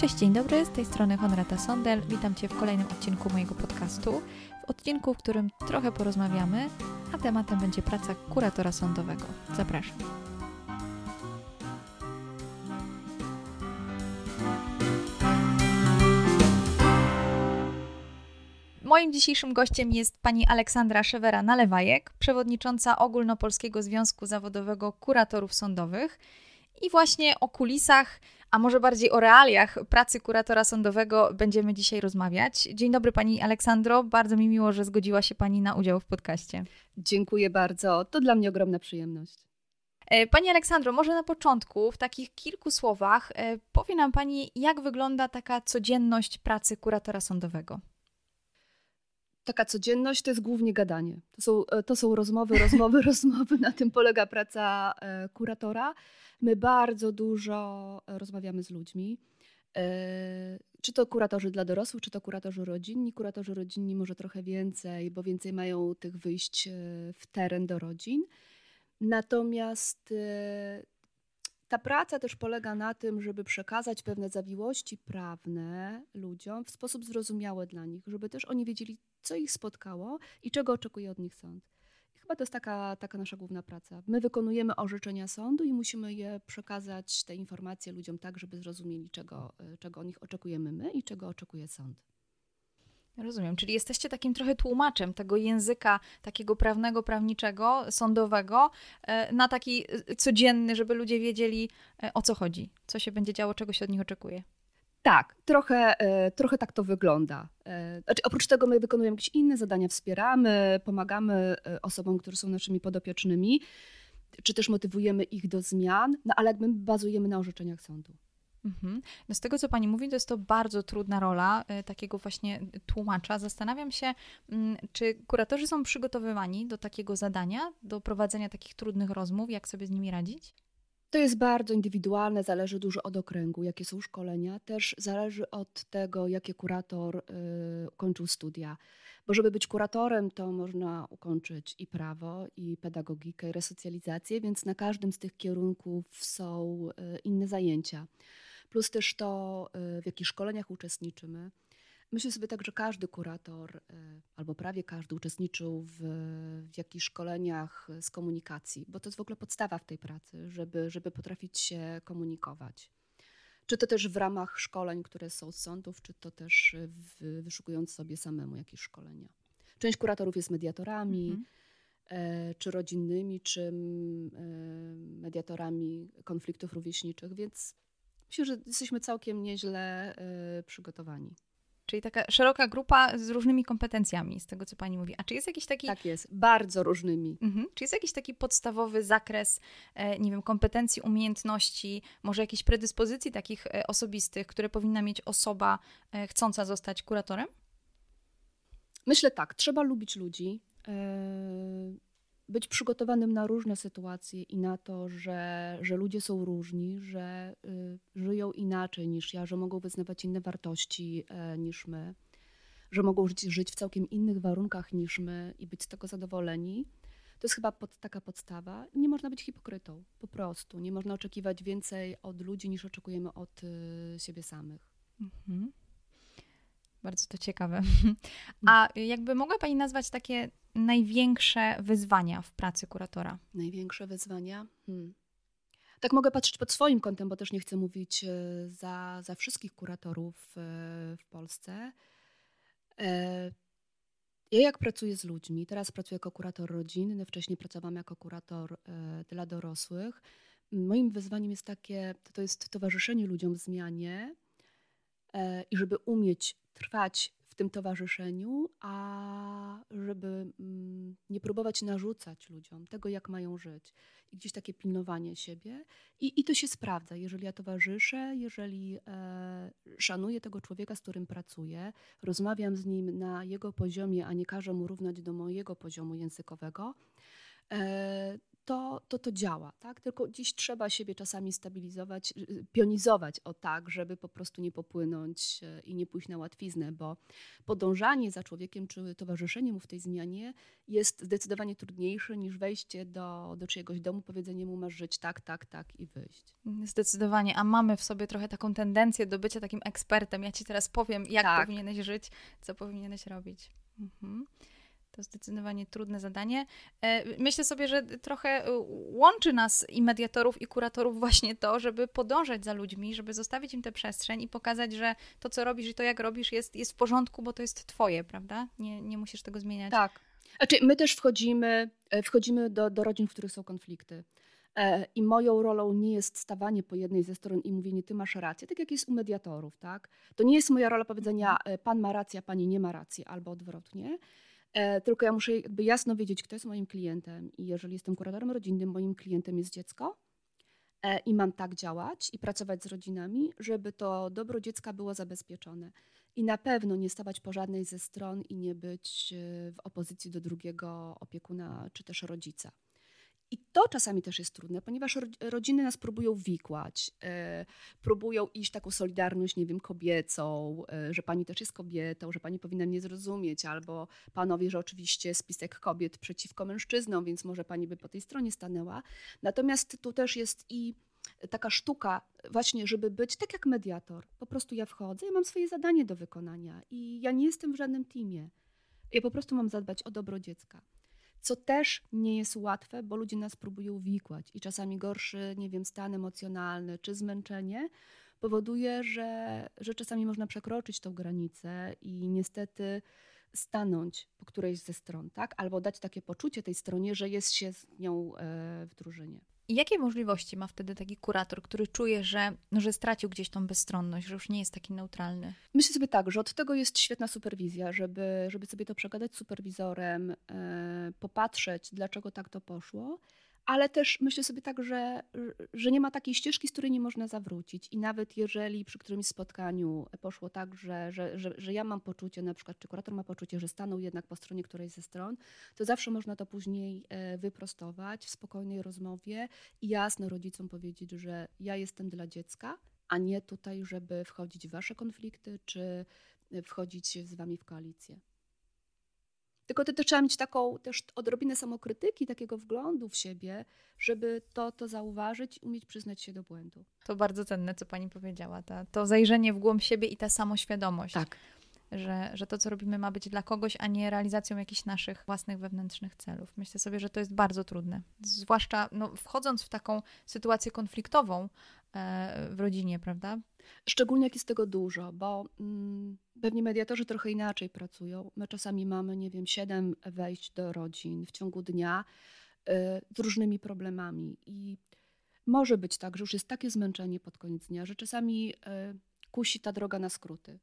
Cześć, dzień dobry, z tej strony Honrata Sondel. Witam Cię w kolejnym odcinku mojego podcastu. W odcinku, w którym trochę porozmawiamy, a tematem będzie praca kuratora sądowego. Zapraszam. Moim dzisiejszym gościem jest pani Aleksandra Szewera-Nalewajek, przewodnicząca Ogólnopolskiego Związku Zawodowego Kuratorów Sądowych. I właśnie o kulisach, a może bardziej o realiach pracy kuratora sądowego będziemy dzisiaj rozmawiać. Dzień dobry Pani Aleksandro, bardzo mi miło, że zgodziła się Pani na udział w podcaście. Dziękuję bardzo, to dla mnie ogromna przyjemność. E, pani Aleksandro, może na początku, w takich kilku słowach, e, powie nam Pani, jak wygląda taka codzienność pracy kuratora sądowego? taka codzienność to jest głównie gadanie. To są, e, to są rozmowy, rozmowy, rozmowy. Na tym polega praca kuratora. My bardzo dużo rozmawiamy z ludźmi. E, czy to kuratorzy dla dorosłych, czy to kuratorzy rodzinni. Kuratorzy rodzinni może trochę więcej, bo więcej mają tych wyjść w teren do rodzin. Natomiast ta praca też polega na tym, żeby przekazać pewne zawiłości prawne ludziom w sposób zrozumiały dla nich, żeby też oni wiedzieli, co ich spotkało i czego oczekuje od nich sąd. Chyba to jest taka, taka nasza główna praca. My wykonujemy orzeczenia sądu i musimy je przekazać, te informacje ludziom tak, żeby zrozumieli, czego, czego od nich oczekujemy my i czego oczekuje sąd. Rozumiem, czyli jesteście takim trochę tłumaczem tego języka takiego prawnego, prawniczego, sądowego e, na taki e, codzienny, żeby ludzie wiedzieli e, o co chodzi, co się będzie działo, czego się od nich oczekuje. Tak, trochę, trochę tak to wygląda. Znaczy, oprócz tego my wykonujemy jakieś inne zadania, wspieramy, pomagamy osobom, które są naszymi podopiecznymi, czy też motywujemy ich do zmian, no ale my bazujemy na orzeczeniach sądu. Mhm. No z tego, co Pani mówi, to jest to bardzo trudna rola takiego właśnie tłumacza. Zastanawiam się, y, czy kuratorzy są przygotowywani do takiego zadania, do prowadzenia takich trudnych rozmów, jak sobie z nimi radzić? To jest bardzo indywidualne, zależy dużo od okręgu, jakie są szkolenia, też zależy od tego, jakie kurator y, ukończył studia. Bo żeby być kuratorem, to można ukończyć i prawo, i pedagogikę, i resocjalizację, więc na każdym z tych kierunków są y, inne zajęcia plus też to, y, w jakich szkoleniach uczestniczymy. Myślę sobie tak, że każdy kurator, y, albo prawie każdy, uczestniczył w, w jakichś szkoleniach z komunikacji, bo to jest w ogóle podstawa w tej pracy, żeby, żeby potrafić się komunikować. Czy to też w ramach szkoleń, które są z sądów, czy to też w, wyszukując sobie samemu jakieś szkolenia. Część kuratorów jest mediatorami, mhm. E, czy rodzinnymi, czy e, mediatorami konfliktów rówieśniczych, więc myślę, że jesteśmy całkiem nieźle y, przygotowani. Czyli taka szeroka grupa z różnymi kompetencjami, z tego co pani mówi. A czy jest jakiś taki. Tak jest, bardzo różnymi. Mhm. Czy jest jakiś taki podstawowy zakres, e, nie wiem, kompetencji, umiejętności, może jakiejś predyspozycji takich e, osobistych, które powinna mieć osoba e, chcąca zostać kuratorem? Myślę tak, trzeba lubić ludzi. E, być przygotowanym na różne sytuacje i na to, że, że ludzie są różni, że y, żyją inaczej niż ja, że mogą wyznawać inne wartości e, niż my, że mogą żyć, żyć w całkiem innych warunkach niż my i być z tego zadowoleni. To jest chyba pod, taka podstawa. Nie można być hipokrytą, po prostu. Nie można oczekiwać więcej od ludzi niż oczekujemy od y, siebie samych. Mhm. Bardzo to ciekawe. A jakby mogła Pani nazwać takie największe wyzwania w pracy kuratora? Największe wyzwania? Hmm. Tak mogę patrzeć pod swoim kątem, bo też nie chcę mówić e, za, za wszystkich kuratorów e, w Polsce. E, ja jak pracuję z ludźmi, teraz pracuję jako kurator rodzinny, wcześniej pracowałam jako kurator dla dorosłych. Moim wyzwaniem jest takie, to jest towarzyszenie ludziom w zmianie i żeby umieć trwać tym towarzyszeniu, a żeby mm, nie próbować narzucać ludziom tego, jak mają żyć. I gdzieś takie pilnowanie siebie. I, i to się sprawdza. Jeżeli ja towarzyszę, jeżeli e, szanuję tego człowieka, z którym pracuję, rozmawiam z nim na jego poziomie, a nie każę mu równać do mojego poziomu językowego, e, to, to to działa, tak? Tylko dziś trzeba siebie czasami stabilizować, y, pionizować o tak, żeby po prostu nie popłynąć e, i nie pójść na łatwiznę, bo podążanie za człowiekiem czy towarzyszenie mu w tej zmianie jest zdecydowanie trudniejsze niż wejście do, do czyjegoś domu, powiedzenie mu masz żyć tak, tak, tak i wyjść. Zdecydowanie, a mamy w sobie trochę taką tendencję do bycia takim ekspertem. Ja ci teraz powiem, jak tak. powinieneś żyć, co powinieneś robić. Mhm. To zdecydowanie trudne zadanie. E, myślę sobie, że trochę e, łączy nas i mediatorów, i kuratorów właśnie to, żeby podążać za ludźmi, żeby zostawić im tę przestrzeń i pokazać, że to, co robisz i to, jak robisz, jest, jest w porządku, bo to jest twoje, prawda? Nie, nie musisz tego zmieniać. Tak. Znaczy, my też wchodzimy, e, wchodzimy do, do rodzin, w których są konflikty. I moją rolą nie jest stawanie po jednej ze stron i mówienie, ty masz rację, tak jak jest u mediatorów, tak? To nie jest moja rola powiedzenia, mhm. pan ma rację, a pani nie ma racji, albo odwrotnie. E, tylko ja muszę jakby jasno wiedzieć, kto jest moim klientem. I jeżeli jestem kuratorem rodzinnym, moim klientem jest dziecko. E, I mam tak działać i pracować z rodzinami, żeby to dobro dziecka było zabezpieczone. I na pewno nie stawać po żadnej ze stron i nie być e, w opozycji do drugiego opiekuna czy też rodzica. I to czasami też jest trudne, ponieważ rodziny nas próbują wikłać, e, próbują iść taką solidarność, nie wiem, kobiecą, e, że pani też jest kobietą, że pani powinna mnie zrozumieć, albo panowie, że oczywiście spisek kobiet przeciwko mężczyznom, więc może pani by po tej stronie stanęła. Natomiast tu też jest i taka sztuka, właśnie, żeby być tak jak mediator. Po prostu ja wchodzę, ja mam swoje zadanie do wykonania i ja nie jestem w żadnym teamie. Ja po prostu mam zadbać o dobro dziecka co też nie jest łatwe, bo ludzie nas próbują wikłać i czasami gorszy, nie wiem, stan emocjonalny czy zmęczenie powoduje, że, że czasami można przekroczyć tą granicę i niestety stanąć po którejś ze stron, tak? Albo dać takie poczucie tej stronie, że jest się z nią e, w drużynie. I jakie możliwości ma wtedy taki kurator, który czuje, że, że stracił gdzieś tą bezstronność, że już nie jest taki neutralny? Myślę sobie tak, że od tego jest świetna superwizja, żeby, żeby sobie to przegadać z superwizorem, e, popatrzeć, dlaczego tak to poszło ale też myślę sobie tak, że, że nie ma takiej ścieżki, z której nie można zawrócić. I nawet jeżeli przy którymś spotkaniu poszło tak, że, że, że, że ja mam poczucie, na przykład, czy kurator ma poczucie, że stanął jednak po stronie którejś ze stron, to zawsze można to później e, wyprostować w spokojnej rozmowie i jasno rodzicom powiedzieć, że ja jestem dla dziecka, a nie tutaj, żeby wchodzić w wasze konflikty, czy wchodzić z wami w koalicję. Tylko to, to trzeba mieć taką też odrobinę samokrytyki, takiego wglądu w siebie, żeby to, to zauważyć i umieć przyznać się do błędu. To bardzo cenne, co pani powiedziała. Ta, to zajrzenie w głąb siebie i ta samoświadomość. Tak. Że, że to, co robimy, ma być dla kogoś, a nie realizacją jakichś naszych własnych wewnętrznych celów. Myślę sobie, że to jest bardzo trudne. Zwłaszcza no, wchodząc w taką sytuację konfliktową e, w rodzinie, prawda? Szczególnie jak jest tego dużo, bo mm, pewnie mediatorzy trochę inaczej pracują. My czasami mamy, nie wiem, siedem wejść do rodzin w ciągu dnia y, z różnymi problemami. I może być tak, że już jest takie zmęczenie pod koniec dnia, że czasami y, kusi ta droga na skróty.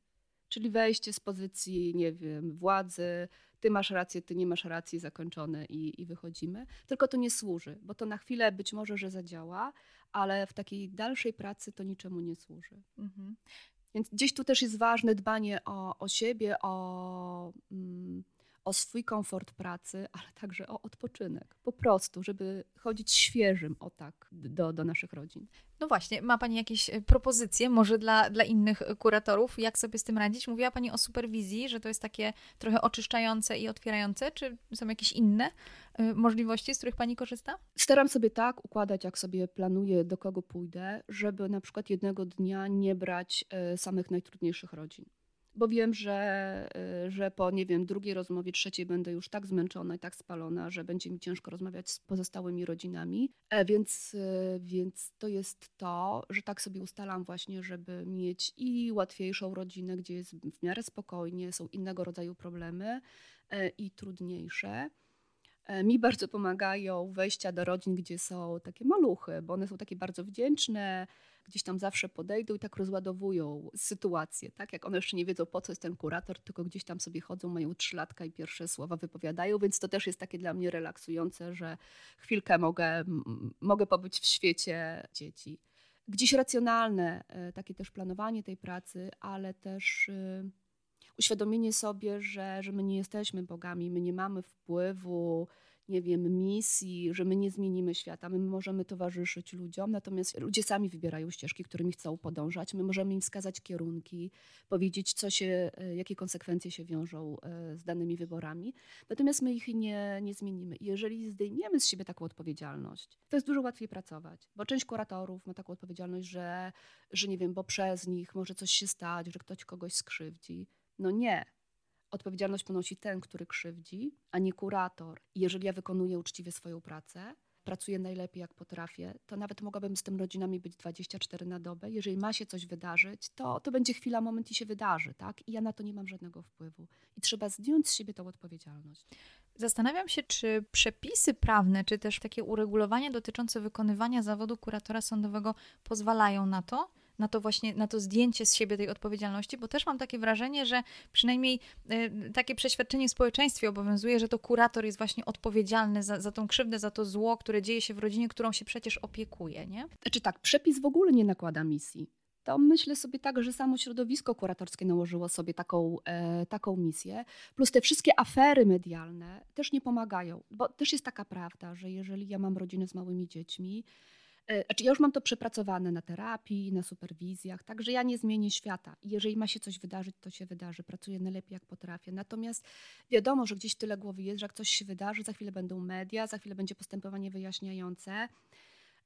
Czyli wejście z pozycji, nie wiem, władzy, ty masz rację, ty nie masz racji, zakończone i, i wychodzimy. Tylko to nie służy, bo to na chwilę być może, że zadziała, ale w takiej dalszej pracy to niczemu nie służy. Mhm. Więc gdzieś tu też jest ważne dbanie o, o siebie, o, mm, o swój komfort pracy, ale także o odpoczynek. Po prostu, żeby chodzić świeżym o tak do, do naszych rodzin. No właśnie, ma Pani jakieś e, propozycje może dla, dla innych kuratorów, jak sobie z tym radzić? Mówiła Pani o superwizji, że to jest takie trochę oczyszczające i otwierające. Czy są jakieś inne y, możliwości, z których Pani korzysta? Staram sobie tak układać, jak sobie planuję, do kogo pójdę, żeby na przykład jednego dnia nie brać samych najtrudniejszych rodzin bo wiem, że, y, że po, nie wiem, drugiej rozmowie, trzeciej będę już tak zmęczona i tak spalona, że będzie mi ciężko rozmawiać z pozostałymi rodzinami. E, więc, y, więc to jest to, że tak sobie ustalam właśnie, żeby mieć i łatwiejszą rodzinę, gdzie jest w miarę spokojnie, są innego rodzaju problemy e, i trudniejsze. E, mi bardzo pomagają wejścia do rodzin, gdzie są takie maluchy, bo one są takie bardzo wdzięczne, gdzieś tam zawsze podejdą i tak rozładowują sytuację, tak? Jak one jeszcze nie wiedzą, po co jest ten kurator, tylko gdzieś tam sobie chodzą, mają trzylatka i pierwsze słowa wypowiadają, więc to też jest takie dla mnie relaksujące, że chwilkę mogę, mogę pobyć w świecie dzieci. Gdzieś racjonalne, e, takie też planowanie tej pracy, ale też y, uświadomienie sobie, że, że my nie jesteśmy bogami, my nie mamy wpływu, nie wiem, misji, że my nie zmienimy świata. My możemy towarzyszyć ludziom, natomiast ludzie sami wybierają ścieżki, którymi chcą podążać. My możemy im wskazać kierunki, powiedzieć, co się, e, jakie konsekwencje się wiążą e, z danymi wyborami. Natomiast my ich nie, nie zmienimy. Jeżeli zdejmiemy z siebie taką odpowiedzialność, to jest dużo łatwiej pracować, bo część kuratorów ma taką odpowiedzialność, że, że nie wiem, bo przez nich może coś się stać, że ktoś kogoś skrzywdzi. No nie, odpowiedzialność ponosi ten, który krzywdzi, a nie kurator. Jeżeli ja wykonuję uczciwie swoją pracę, pracuję najlepiej jak potrafię, to nawet mogłabym z tym rodzinami być 24 na dobę. Jeżeli ma się coś wydarzyć, to, to będzie chwila, moment i się wydarzy, tak? I ja na to nie mam żadnego wpływu. I trzeba zdjąć z siebie tą odpowiedzialność. Zastanawiam się, czy przepisy prawne, czy też takie uregulowania dotyczące wykonywania zawodu kuratora sądowego pozwalają na to, na to właśnie, na to zdjęcie z siebie tej odpowiedzialności, bo też mam takie wrażenie, że przynajmniej y, takie przeświadczenie w społeczeństwie obowiązuje, że to kurator jest właśnie odpowiedzialny za, za tą krzywdę, za to zło, które dzieje się w rodzinie, którą się przecież opiekuje, nie? Znaczy tak, przepis w ogóle nie nakłada misji. To myślę sobie tak, że samo środowisko kuratorskie nałożyło sobie taką, e, taką misję. Plus te wszystkie afery medialne też nie pomagają, bo też jest taka prawda, że jeżeli ja mam rodzinę z małymi dziećmi, znaczy ja już mam to przepracowane na terapii, na superwizjach, także ja nie zmienię świata. Jeżeli ma się coś wydarzyć, to się wydarzy. Pracuję najlepiej jak potrafię. Natomiast wiadomo, że gdzieś tyle głowy jest, że jak coś się wydarzy, za chwilę będą media, za chwilę będzie postępowanie wyjaśniające.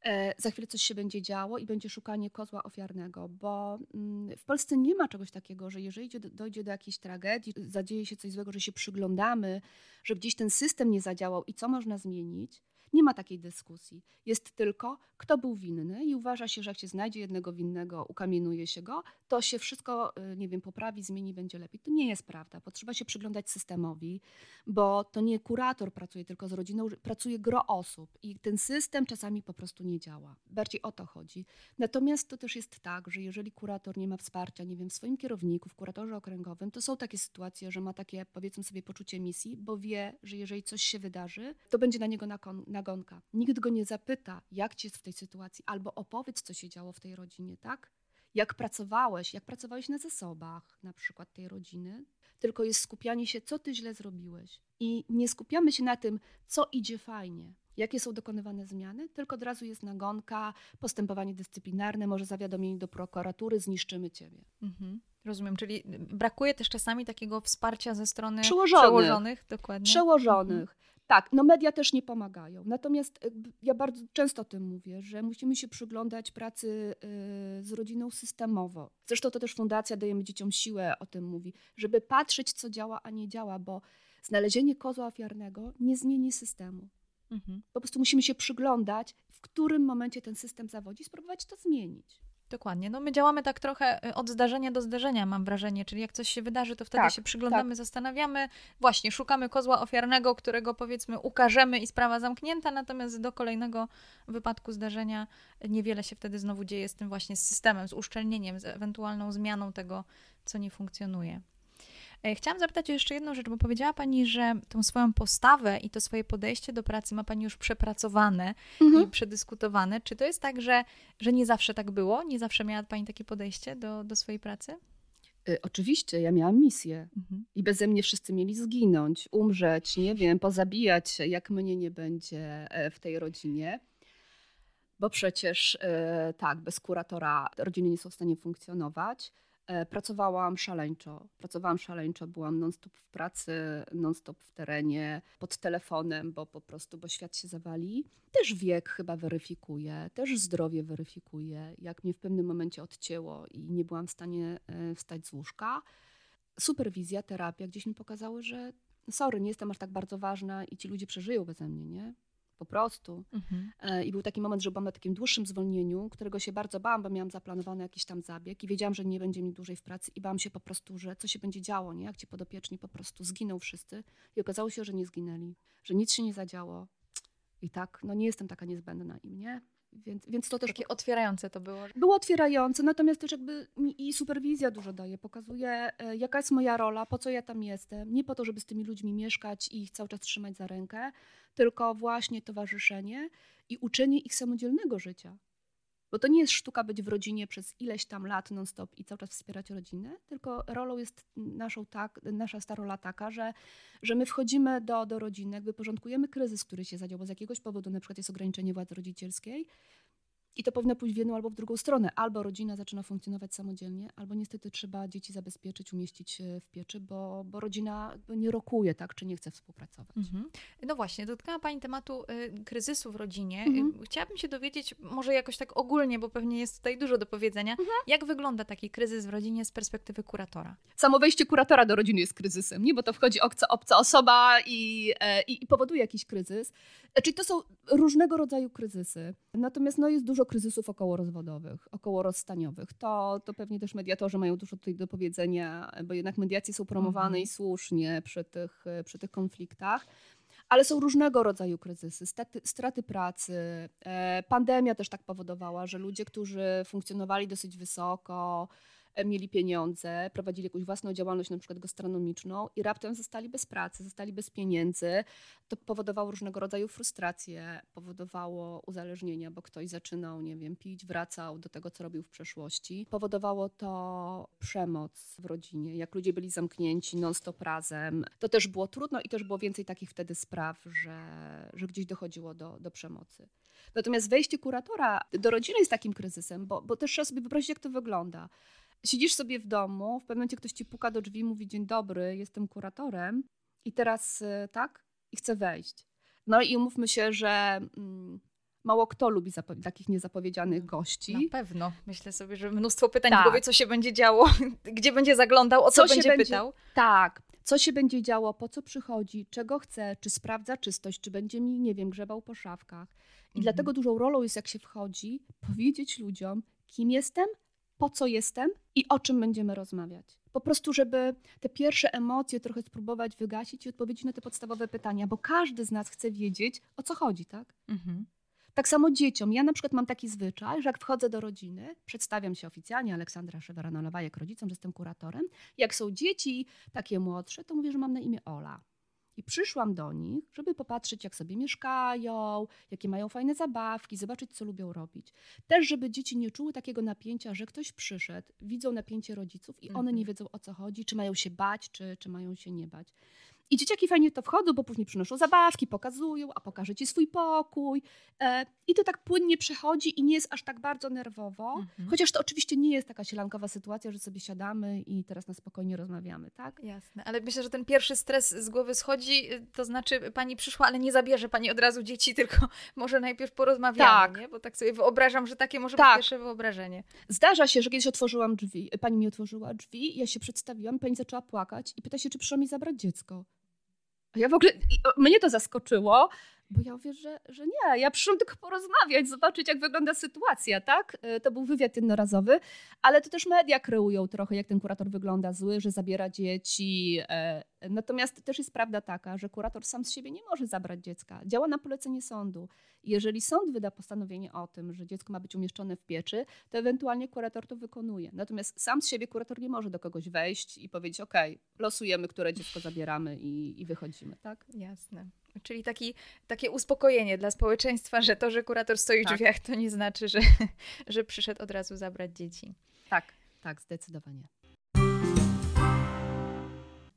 E, za chwilę coś się będzie działo i będzie szukanie kozła ofiarnego, bo mm, w Polsce nie ma czegoś takiego, że jeżeli dojdzie do jakiejś tragedii, zadzieje się coś złego, że się przyglądamy, że gdzieś ten system nie zadziałał i co można zmienić, nie ma takiej dyskusji. Jest tylko, kto był winny i uważa się, że jak się znajdzie jednego winnego, ukamienuje się go, to się wszystko, y, nie wiem, poprawi, zmieni, będzie lepiej. To nie jest prawda. Potrzeba się przyglądać systemowi, bo to nie kurator pracuje tylko z rodziną, pracuje gro osób i ten system czasami po prostu nie działa. Bardziej o to chodzi. Natomiast to też jest tak, że jeżeli kurator nie ma wsparcia, nie wiem, w swoim kierowniku, w kuratorze okręgowym, to są takie sytuacje, że ma takie, powiedzmy sobie, poczucie misji, bo wie, że jeżeli coś się wydarzy, to będzie na niego nagonka. Nikt go nie zapyta, jak ci jest w tej sytuacji, albo opowiedz, co się działo w tej rodzinie, tak? jak pracowałeś, jak pracowałeś na zasobach na przykład tej rodziny, tylko jest skupianie się, co ty źle zrobiłeś. I nie skupiamy się na tym, co idzie fajnie, jakie są dokonywane zmiany, tylko od razu jest nagonka, postępowanie dyscyplinarne, może zawiadomienie do prokuratury, zniszczymy ciebie. Mhm. Rozumiem, czyli brakuje też czasami takiego wsparcia ze strony przełożonych. przełożonych dokładnie. Przełożonych. Mhm. Tak, no media też nie pomagają. Natomiast ja bardzo często o tym mówię, że musimy się przyglądać pracy y, z rodziną systemowo. Zresztą to też Fundacja Dajemy Dzieciom Siłę o tym mówi, żeby patrzeć, co działa, a nie działa, bo znalezienie kozła ofiarnego nie zmieni systemu. Mhm. Po prostu musimy się przyglądać, w którym momencie ten system zawodzi, spróbować to zmienić. Dokładnie. No my działamy tak trochę y, od zdarzenia do zdarzenia, mam wrażenie. Czyli jak coś się wydarzy, to wtedy tak, się przyglądamy, tak. zastanawiamy. Właśnie, szukamy kozła ofiarnego, którego powiedzmy ukażemy i sprawa zamknięta, natomiast do kolejnego wypadku zdarzenia niewiele się wtedy znowu dzieje z tym właśnie z systemem, z uszczelnieniem, z ewentualną zmianą tego, co nie funkcjonuje. E, chciałam zapytać o jeszcze jedną rzecz, bo powiedziała Pani, że tą swoją postawę i to swoje podejście do pracy ma Pani już przepracowane mhm. i przedyskutowane. Czy to jest tak, że, że nie zawsze tak było? Nie zawsze miała Pani takie podejście do, do swojej pracy? Y, oczywiście, ja miałam misję mhm. i beze mnie wszyscy mieli zginąć, umrzeć, nie wiem, pozabijać, jak mnie nie będzie e, w tej rodzinie. Bo przecież e, tak, bez kuratora rodziny nie są w stanie funkcjonować. E, pracowałam szaleńczo. Pracowałam szaleńczo, byłam non-stop w pracy, non-stop w terenie, pod telefonem, bo po prostu, bo świat się zawali. Też wiek chyba weryfikuje, też zdrowie weryfikuje. Jak mnie w pewnym momencie odcięło i nie byłam w stanie e, wstać z łóżka, superwizja, terapia gdzieś mi pokazały, że sorry, nie jestem aż tak bardzo ważna i ci ludzie przeżyją beze mnie, nie? Po prostu. Mhm. E, I był taki moment, że byłam na takim dłuższym zwolnieniu, którego się bardzo bałam, bo miałam zaplanowany jakiś tam zabieg i wiedziałam, że nie będzie mi dłużej w pracy i bałam się po prostu, że co się będzie działo, nie? Jak ci podopieczni po prostu zginą wszyscy. I okazało się, że nie zginęli, że nic się nie zadziało. I tak, no nie jestem taka niezbędna im, nie? Więc, więc to też. Takie otwierające to było. Było otwierające, natomiast też jakby i superwizja dużo daje. Pokazuje, e, jaka jest moja rola, po co ja tam jestem. Nie po to, żeby z tymi ludźmi mieszkać i ich cały czas trzymać za rękę, tylko właśnie towarzyszenie i uczenie ich samodzielnego życia. Bo to nie jest sztuka być w rodzinie przez ileś tam lat non-stop i cały czas wspierać rodzinę, tylko rolą jest naszą tak, nasza starola taka, że, że my wchodzimy do, do rodziny, jakby porządkujemy kryzys, który się zadział, bo z jakiegoś powodu na przykład jest ograniczenie władzy rodzicielskiej, i to powinno pójść w jedną albo w drugą stronę. Albo rodzina zaczyna funkcjonować samodzielnie, albo niestety trzeba dzieci zabezpieczyć, umieścić w pieczy, bo, bo rodzina nie rokuje, tak, czy nie chce współpracować. Mhm. No właśnie, dotknęła Pani tematu y, kryzysu w rodzinie. Mhm. Y, chciałabym się dowiedzieć, może jakoś tak ogólnie, bo pewnie jest tutaj dużo do powiedzenia, mhm. jak wygląda taki kryzys w rodzinie z perspektywy kuratora? Samo wejście kuratora do rodziny jest kryzysem, nie? bo to wchodzi obca, obca osoba i, e, i, i powoduje jakiś kryzys. Czyli to są różnego rodzaju kryzysy. Natomiast no, jest dużo kryzysów okołorozwodowych, okołorozstaniowych. To, to pewnie też mediatorzy mają dużo tutaj do powiedzenia, bo jednak mediacje są promowane mhm. i słusznie przy tych, przy tych konfliktach. Ale są różnego rodzaju kryzysy, straty, straty pracy. E, pandemia też tak powodowała, że ludzie, którzy funkcjonowali dosyć wysoko, mieli pieniądze, prowadzili jakąś własną działalność, na przykład gastronomiczną i raptem zostali bez pracy, zostali bez pieniędzy. To powodowało różnego rodzaju frustracje, powodowało uzależnienia, bo ktoś zaczynał, nie wiem, pić, wracał do tego, co robił w przeszłości. Powodowało to przemoc w rodzinie, jak ludzie byli zamknięci non-stop razem. To też było trudno i też było więcej takich wtedy spraw, że, że gdzieś dochodziło do, do przemocy. Natomiast wejście kuratora do rodziny jest takim kryzysem, bo, bo też trzeba sobie wyobrazić, jak to wygląda siedzisz sobie w domu, w pewnym momencie ktoś ci puka do drzwi, mówi dzień dobry, jestem kuratorem i teraz y, tak, i chcę wejść. No i umówmy się, że mm, mało kto lubi takich niezapowiedzianych gości. Na pewno. Myślę sobie, że mnóstwo pytań tak. w głowie, co się będzie działo, gdzie będzie zaglądał, o co, co będzie, będzie pytał. Tak, co się będzie działo, po co przychodzi, czego chce, czy sprawdza czystość, czy będzie mi, nie wiem, grzebał po szafkach. I mhm. dlatego dużą rolą jest, jak się wchodzi, powiedzieć ludziom, kim jestem, po co jestem i o czym będziemy rozmawiać. Po prostu, żeby te pierwsze emocje trochę spróbować wygasić i odpowiedzieć na te podstawowe pytania, bo każdy z nas chce wiedzieć, o co chodzi, tak? Mhm. Tak samo dzieciom. Ja na przykład mam taki zwyczaj, że jak wchodzę do rodziny, przedstawiam się oficjalnie, Aleksandra Szewerana-Lewajek rodzicom, że jestem kuratorem. Jak są dzieci takie młodsze, to mówię, że mam na imię Ola. I przyszłam do nich, żeby popatrzeć, jak sobie mieszkają, jakie mają fajne zabawki, zobaczyć, co lubią robić. Też, żeby dzieci nie czuły takiego napięcia, że ktoś przyszedł, widzą napięcie rodziców i one nie mhm. wiedzą, o co chodzi, czy mają się bać, czy, czy mają się nie bać. I dzieciaki fajnie to wchodzą, bo później przynoszą zabawki, pokazują, a pokażę ci swój pokój. E, I to tak płynnie przechodzi i nie jest aż tak bardzo nerwowo. Mhm. Chociaż to oczywiście nie jest taka sielankowa sytuacja, że sobie siadamy i teraz na spokojnie rozmawiamy, tak? Jasne, ale myślę, że ten pierwszy stres z głowy schodzi, y, to znaczy pani przyszła, ale nie zabierze pani od razu dzieci, tylko może najpierw porozmawiamy, tak. nie? Bo tak sobie wyobrażam, że takie może tak. być pierwsze wyobrażenie. Zdarza się, że kiedyś otworzyłam drzwi, pani mi otworzyła drzwi, ja się przedstawiłam, pani zaczęła płakać i pyta się, czy przyszła mi zabrać dziecko. Ja w ogóle, mnie to zaskoczyło, bo ja mówię, że, że nie, ja przyszłam tylko porozmawiać, zobaczyć jak wygląda sytuacja, tak? E, to był wywiad jednorazowy, ale to też media kreują trochę, jak ten kurator wygląda zły, że zabiera dzieci. E, natomiast też jest prawda taka, że kurator sam z siebie nie może zabrać dziecka. Działa na polecenie sądu. Jeżeli sąd wyda postanowienie o tym, że dziecko ma być umieszczone w pieczy, to ewentualnie kurator to wykonuje. Natomiast sam z siebie kurator nie może do kogoś wejść i powiedzieć, ok, losujemy, które dziecko zabieramy i, i wychodzimy, tak? Jasne. Czyli taki, takie uspokojenie dla społeczeństwa, że to, że kurator stoi w tak. drzwiach, to nie znaczy, że, że przyszedł od razu zabrać dzieci. Tak, tak, zdecydowanie.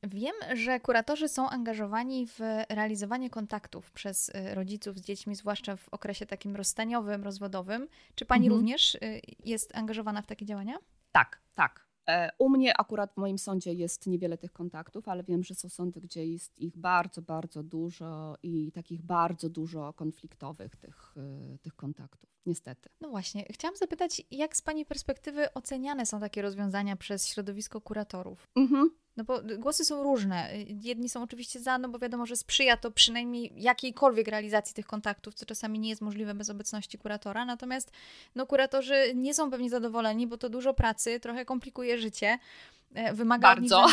Wiem, że kuratorzy są angażowani w realizowanie kontaktów przez y, rodziców z dziećmi, zwłaszcza w okresie takim rozstaniowym, rozwodowym. Czy pani mhm. również y, jest angażowana w takie działania? Tak, tak. E, u mnie akurat w moim sądzie jest niewiele tych kontaktów, ale wiem, że są sądy, gdzie jest ich bardzo, bardzo dużo i takich bardzo dużo konfliktowych tych, e, tych kontaktów, niestety. No właśnie, chciałam zapytać, jak z Pani perspektywy oceniane są takie rozwiązania przez środowisko kuratorów? Mhm. No bo głosy są różne. Jedni są oczywiście za, no bo wiadomo, że sprzyja to przynajmniej jakiejkolwiek realizacji tych kontaktów, co czasami nie jest możliwe bez obecności kuratora. Natomiast no, kuratorzy nie są pewnie zadowoleni, bo to dużo pracy, trochę komplikuje życie. E, wymaga Bardzo.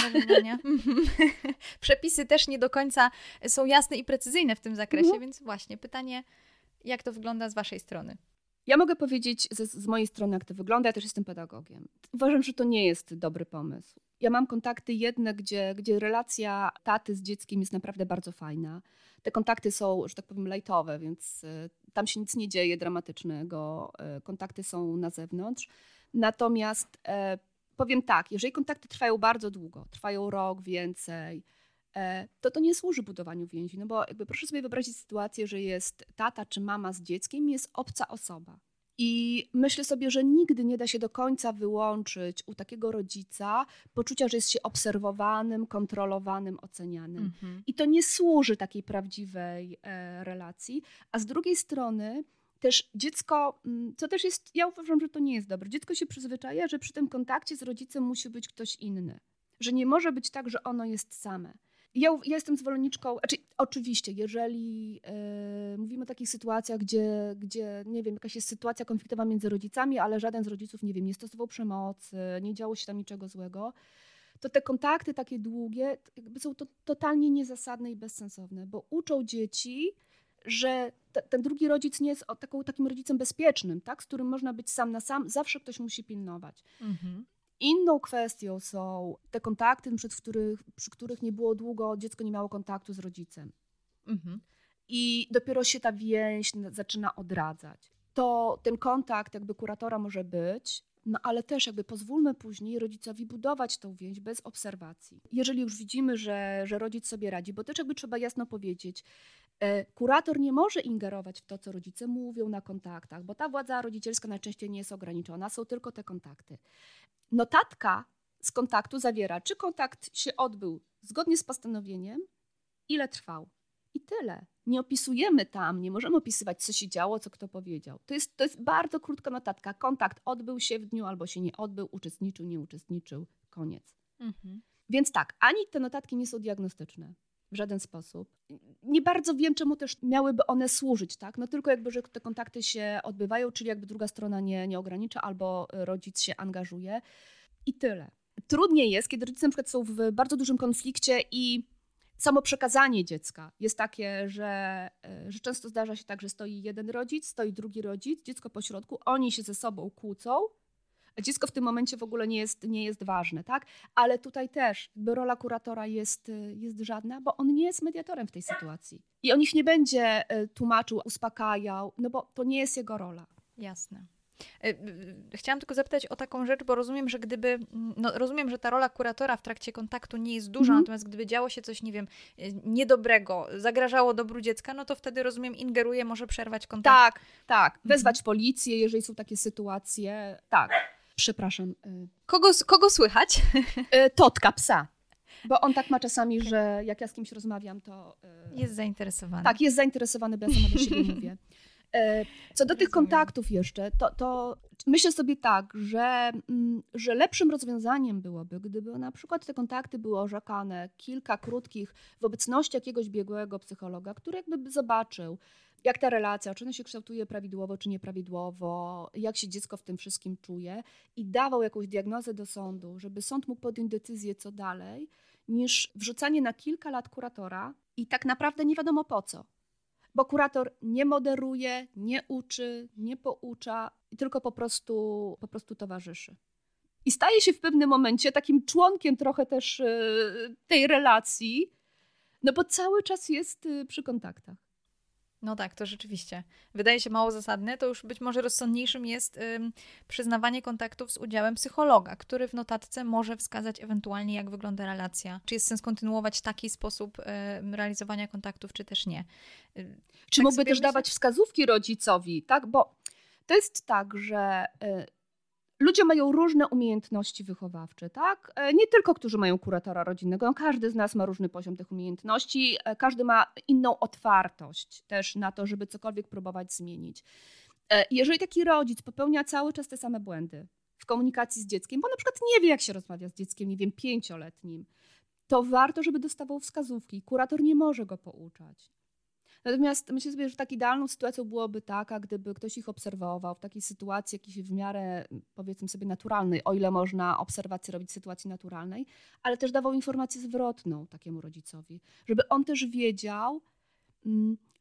Przepisy też nie do końca są jasne i precyzyjne w tym zakresie, mhm. więc właśnie pytanie, jak to wygląda z Waszej strony? Ja mogę powiedzieć z, z, mojej strony, jak to wygląda. Ja też jestem pedagogiem. Uważam, że to nie jest dobry pomysł. Ja mam kontakty jedne, gdzie, gdzie relacja taty z dzieckiem jest naprawdę bardzo fajna. Te kontakty są, że tak powiem, lajtowe, więc e, tam się nic nie dzieje dramatycznego, e, kontakty są na zewnątrz. Natomiast e, powiem tak, jeżeli kontakty trwają bardzo długo, trwają rok, więcej, to to nie służy budowaniu więzi. No bo jakby proszę sobie wyobrazić sytuację, że jest tata czy mama z dzieckiem, jest obca osoba. I myślę sobie, że nigdy nie da się do końca wyłączyć u takiego rodzica poczucia, że jest się obserwowanym, kontrolowanym, ocenianym. Mhm. I to nie służy takiej prawdziwej e, relacji. A z drugiej strony, też dziecko, mm, co też jest, ja uważam, że to nie jest dobre. Dziecko się przyzwyczaja, że przy tym kontakcie z rodzicem musi być ktoś inny. Że nie może być tak, że ono jest same. Ja, ja jestem zwolenniczką, znaczy oczywiście, jeżeli yy, mówimy o takich sytuacjach, gdzie, gdzie, nie wiem, jakaś jest sytuacja konfliktowa między rodzicami, ale żaden z rodziców, nie wiem, nie stosował przemocy, nie działo się tam niczego złego, to te kontakty takie długie są to totalnie niezasadne i bezsensowne, bo uczą dzieci, że te, ten drugi rodzic nie jest taką, takim rodzicem bezpiecznym, tak, z którym można być sam na sam, zawsze ktoś musi pilnować. Mhm. Inną kwestią są te kontakty, przy których, przy których nie było długo, dziecko nie miało kontaktu z rodzicem. Mhm. I dopiero się ta więź zaczyna odradzać. To ten kontakt jakby kuratora może być, no ale też jakby pozwólmy później rodzicowi budować tą więź bez obserwacji. Jeżeli już widzimy, że, że rodzic sobie radzi, bo też jakby trzeba jasno powiedzieć, kurator nie może ingerować w to, co rodzice mówią na kontaktach, bo ta władza rodzicielska najczęściej nie jest ograniczona, są tylko te kontakty. Notatka z kontaktu zawiera, czy kontakt się odbył zgodnie z postanowieniem, ile trwał. I tyle. Nie opisujemy tam, nie możemy opisywać, co się działo, co kto powiedział. To jest, to jest bardzo krótka notatka. Kontakt odbył się w dniu albo się nie odbył, uczestniczył, nie uczestniczył, koniec. Mhm. Więc tak, ani te notatki nie są diagnostyczne w żaden sposób. Nie bardzo wiem, czemu też miałyby one służyć, tak? No tylko jakby, że te kontakty się odbywają, czyli jakby druga strona nie, nie ogranicza albo rodzic się angażuje i tyle. Trudniej jest, kiedy rodzice na przykład są w bardzo dużym konflikcie i samo przekazanie dziecka jest takie, że, e, że często zdarza się tak, że stoi jeden rodzic, stoi drugi rodzic, dziecko po środku, oni się ze sobą kłócą, dziecko w tym momencie w ogóle nie jest, nie jest ważne, tak? Ale tutaj też jakby rola kuratora jest, jest żadna, bo on nie jest mediatorem w tej sytuacji. I on ich nie będzie e, tłumaczył, uspokajał, no bo to nie jest jego rola. Jasne. E, chciałam tylko zapytać o taką rzecz, bo rozumiem, że gdyby, no rozumiem, że ta rola kuratora w trakcie kontaktu nie jest duża, mm. natomiast gdyby działo się coś, nie wiem, niedobrego, zagrażało dobru dziecka, no to wtedy rozumiem, ingeruje, może przerwać kontakt. Tak, tak. Wezwać mm. policję, jeżeli są takie sytuacje. Tak. Przepraszam. Y, kogo, kogo słychać? Y, totka, psa. Bo on tak ma czasami, okay. że jak ja z kimś rozmawiam, to. Y, jest zainteresowany. Tak, jest zainteresowany, bo ja sama do siebie mówię. Co do tych kontaktów jeszcze, to, to myślę sobie tak, że, mm, że lepszym rozwiązaniem byłoby, gdyby na przykład te kontakty były orzekane kilka krótkich w obecności jakiegoś biegłego psychologa, który jakby zobaczył, jak ta relacja, czy ona się kształtuje prawidłowo, czy nieprawidłowo, jak się dziecko w tym wszystkim czuje i dawał jakąś diagnozę do sądu, żeby sąd mógł podjąć decyzję, co dalej, niż wrzucanie na kilka lat kuratora i tak naprawdę nie wiadomo po co. Bo kurator nie moderuje, nie uczy, nie poucza, tylko po prostu, po prostu towarzyszy. I staje się w pewnym momencie takim członkiem trochę też y, tej relacji, no bo cały czas jest y, przy kontaktach. No tak, to rzeczywiście. Wydaje się mało zasadne. To już być może rozsądniejszym jest ym, przyznawanie kontaktów z udziałem psychologa, który w notatce może wskazać ewentualnie, jak wygląda relacja. Czy jest sens kontynuować taki sposób ym, realizowania kontaktów, czy też nie. Czy tak mógłby też myślę... dawać wskazówki rodzicowi, tak? Bo to jest tak, że y, ludzie mają różne umiejętności wychowawcze, tak? E, nie tylko, którzy mają kuratora rodzinnego, każdy z nas ma różny poziom tych umiejętności, e, każdy ma inną otwartość też na to, żeby cokolwiek próbować zmienić. E, jeżeli taki rodzic popełnia cały czas te same błędy w komunikacji z dzieckiem, bo na przykład nie wie, jak się rozmawia z dzieckiem, nie wiem, pięcioletnim, to warto, żeby dostawał wskazówki. Kurator nie może go pouczać. Natomiast myślę sobie, że tak idealną sytuacją byłoby taka, gdyby ktoś ich obserwował w takiej sytuacji jakiejś w miarę, powiedzmy sobie, naturalnej, o ile można obserwację robić w sytuacji naturalnej, ale też dawał informację zwrotną takiemu rodzicowi, żeby on też wiedział,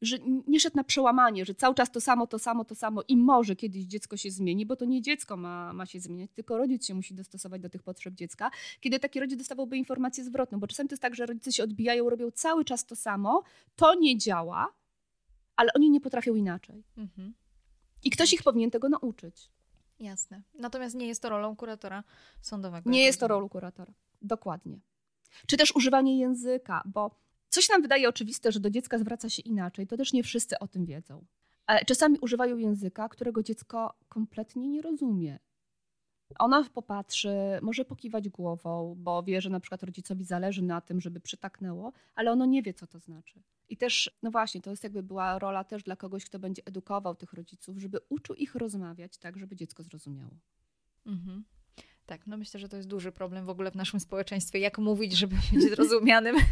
że nie szedł na przełamanie, że cały czas to samo, to samo, to samo i może kiedyś dziecko się zmieni, bo to nie dziecko ma, ma się zmieniać, tylko rodzic się musi dostosować do tych potrzeb dziecka. Kiedy taki rodzic dostawałby informację zwrotną, bo czasami to jest tak, że rodzice się odbijają, robią cały czas to samo, to nie działa, ale oni nie potrafią inaczej. Mhm. I ktoś ich powinien tego nauczyć. Jasne. Natomiast nie jest to rolą kuratora sądowego. Nie jest to rolą kuratora. Dokładnie. Czy też używanie języka, bo coś nam wydaje oczywiste, że do dziecka zwraca się inaczej, to też nie wszyscy o tym wiedzą. Czasami używają języka, którego dziecko kompletnie nie rozumie. Ona popatrzy, może pokiwać głową, bo wie, że na przykład rodzicowi zależy na tym, żeby przytaknęło, ale ono nie wie, co to znaczy. I też, no właśnie, to jest jakby była rola też dla kogoś, kto będzie edukował tych rodziców, żeby uczył ich rozmawiać tak, żeby dziecko zrozumiało. Mhm. Tak, no myślę, że to jest duży problem w ogóle w naszym społeczeństwie, jak mówić, żeby być zrozumianym.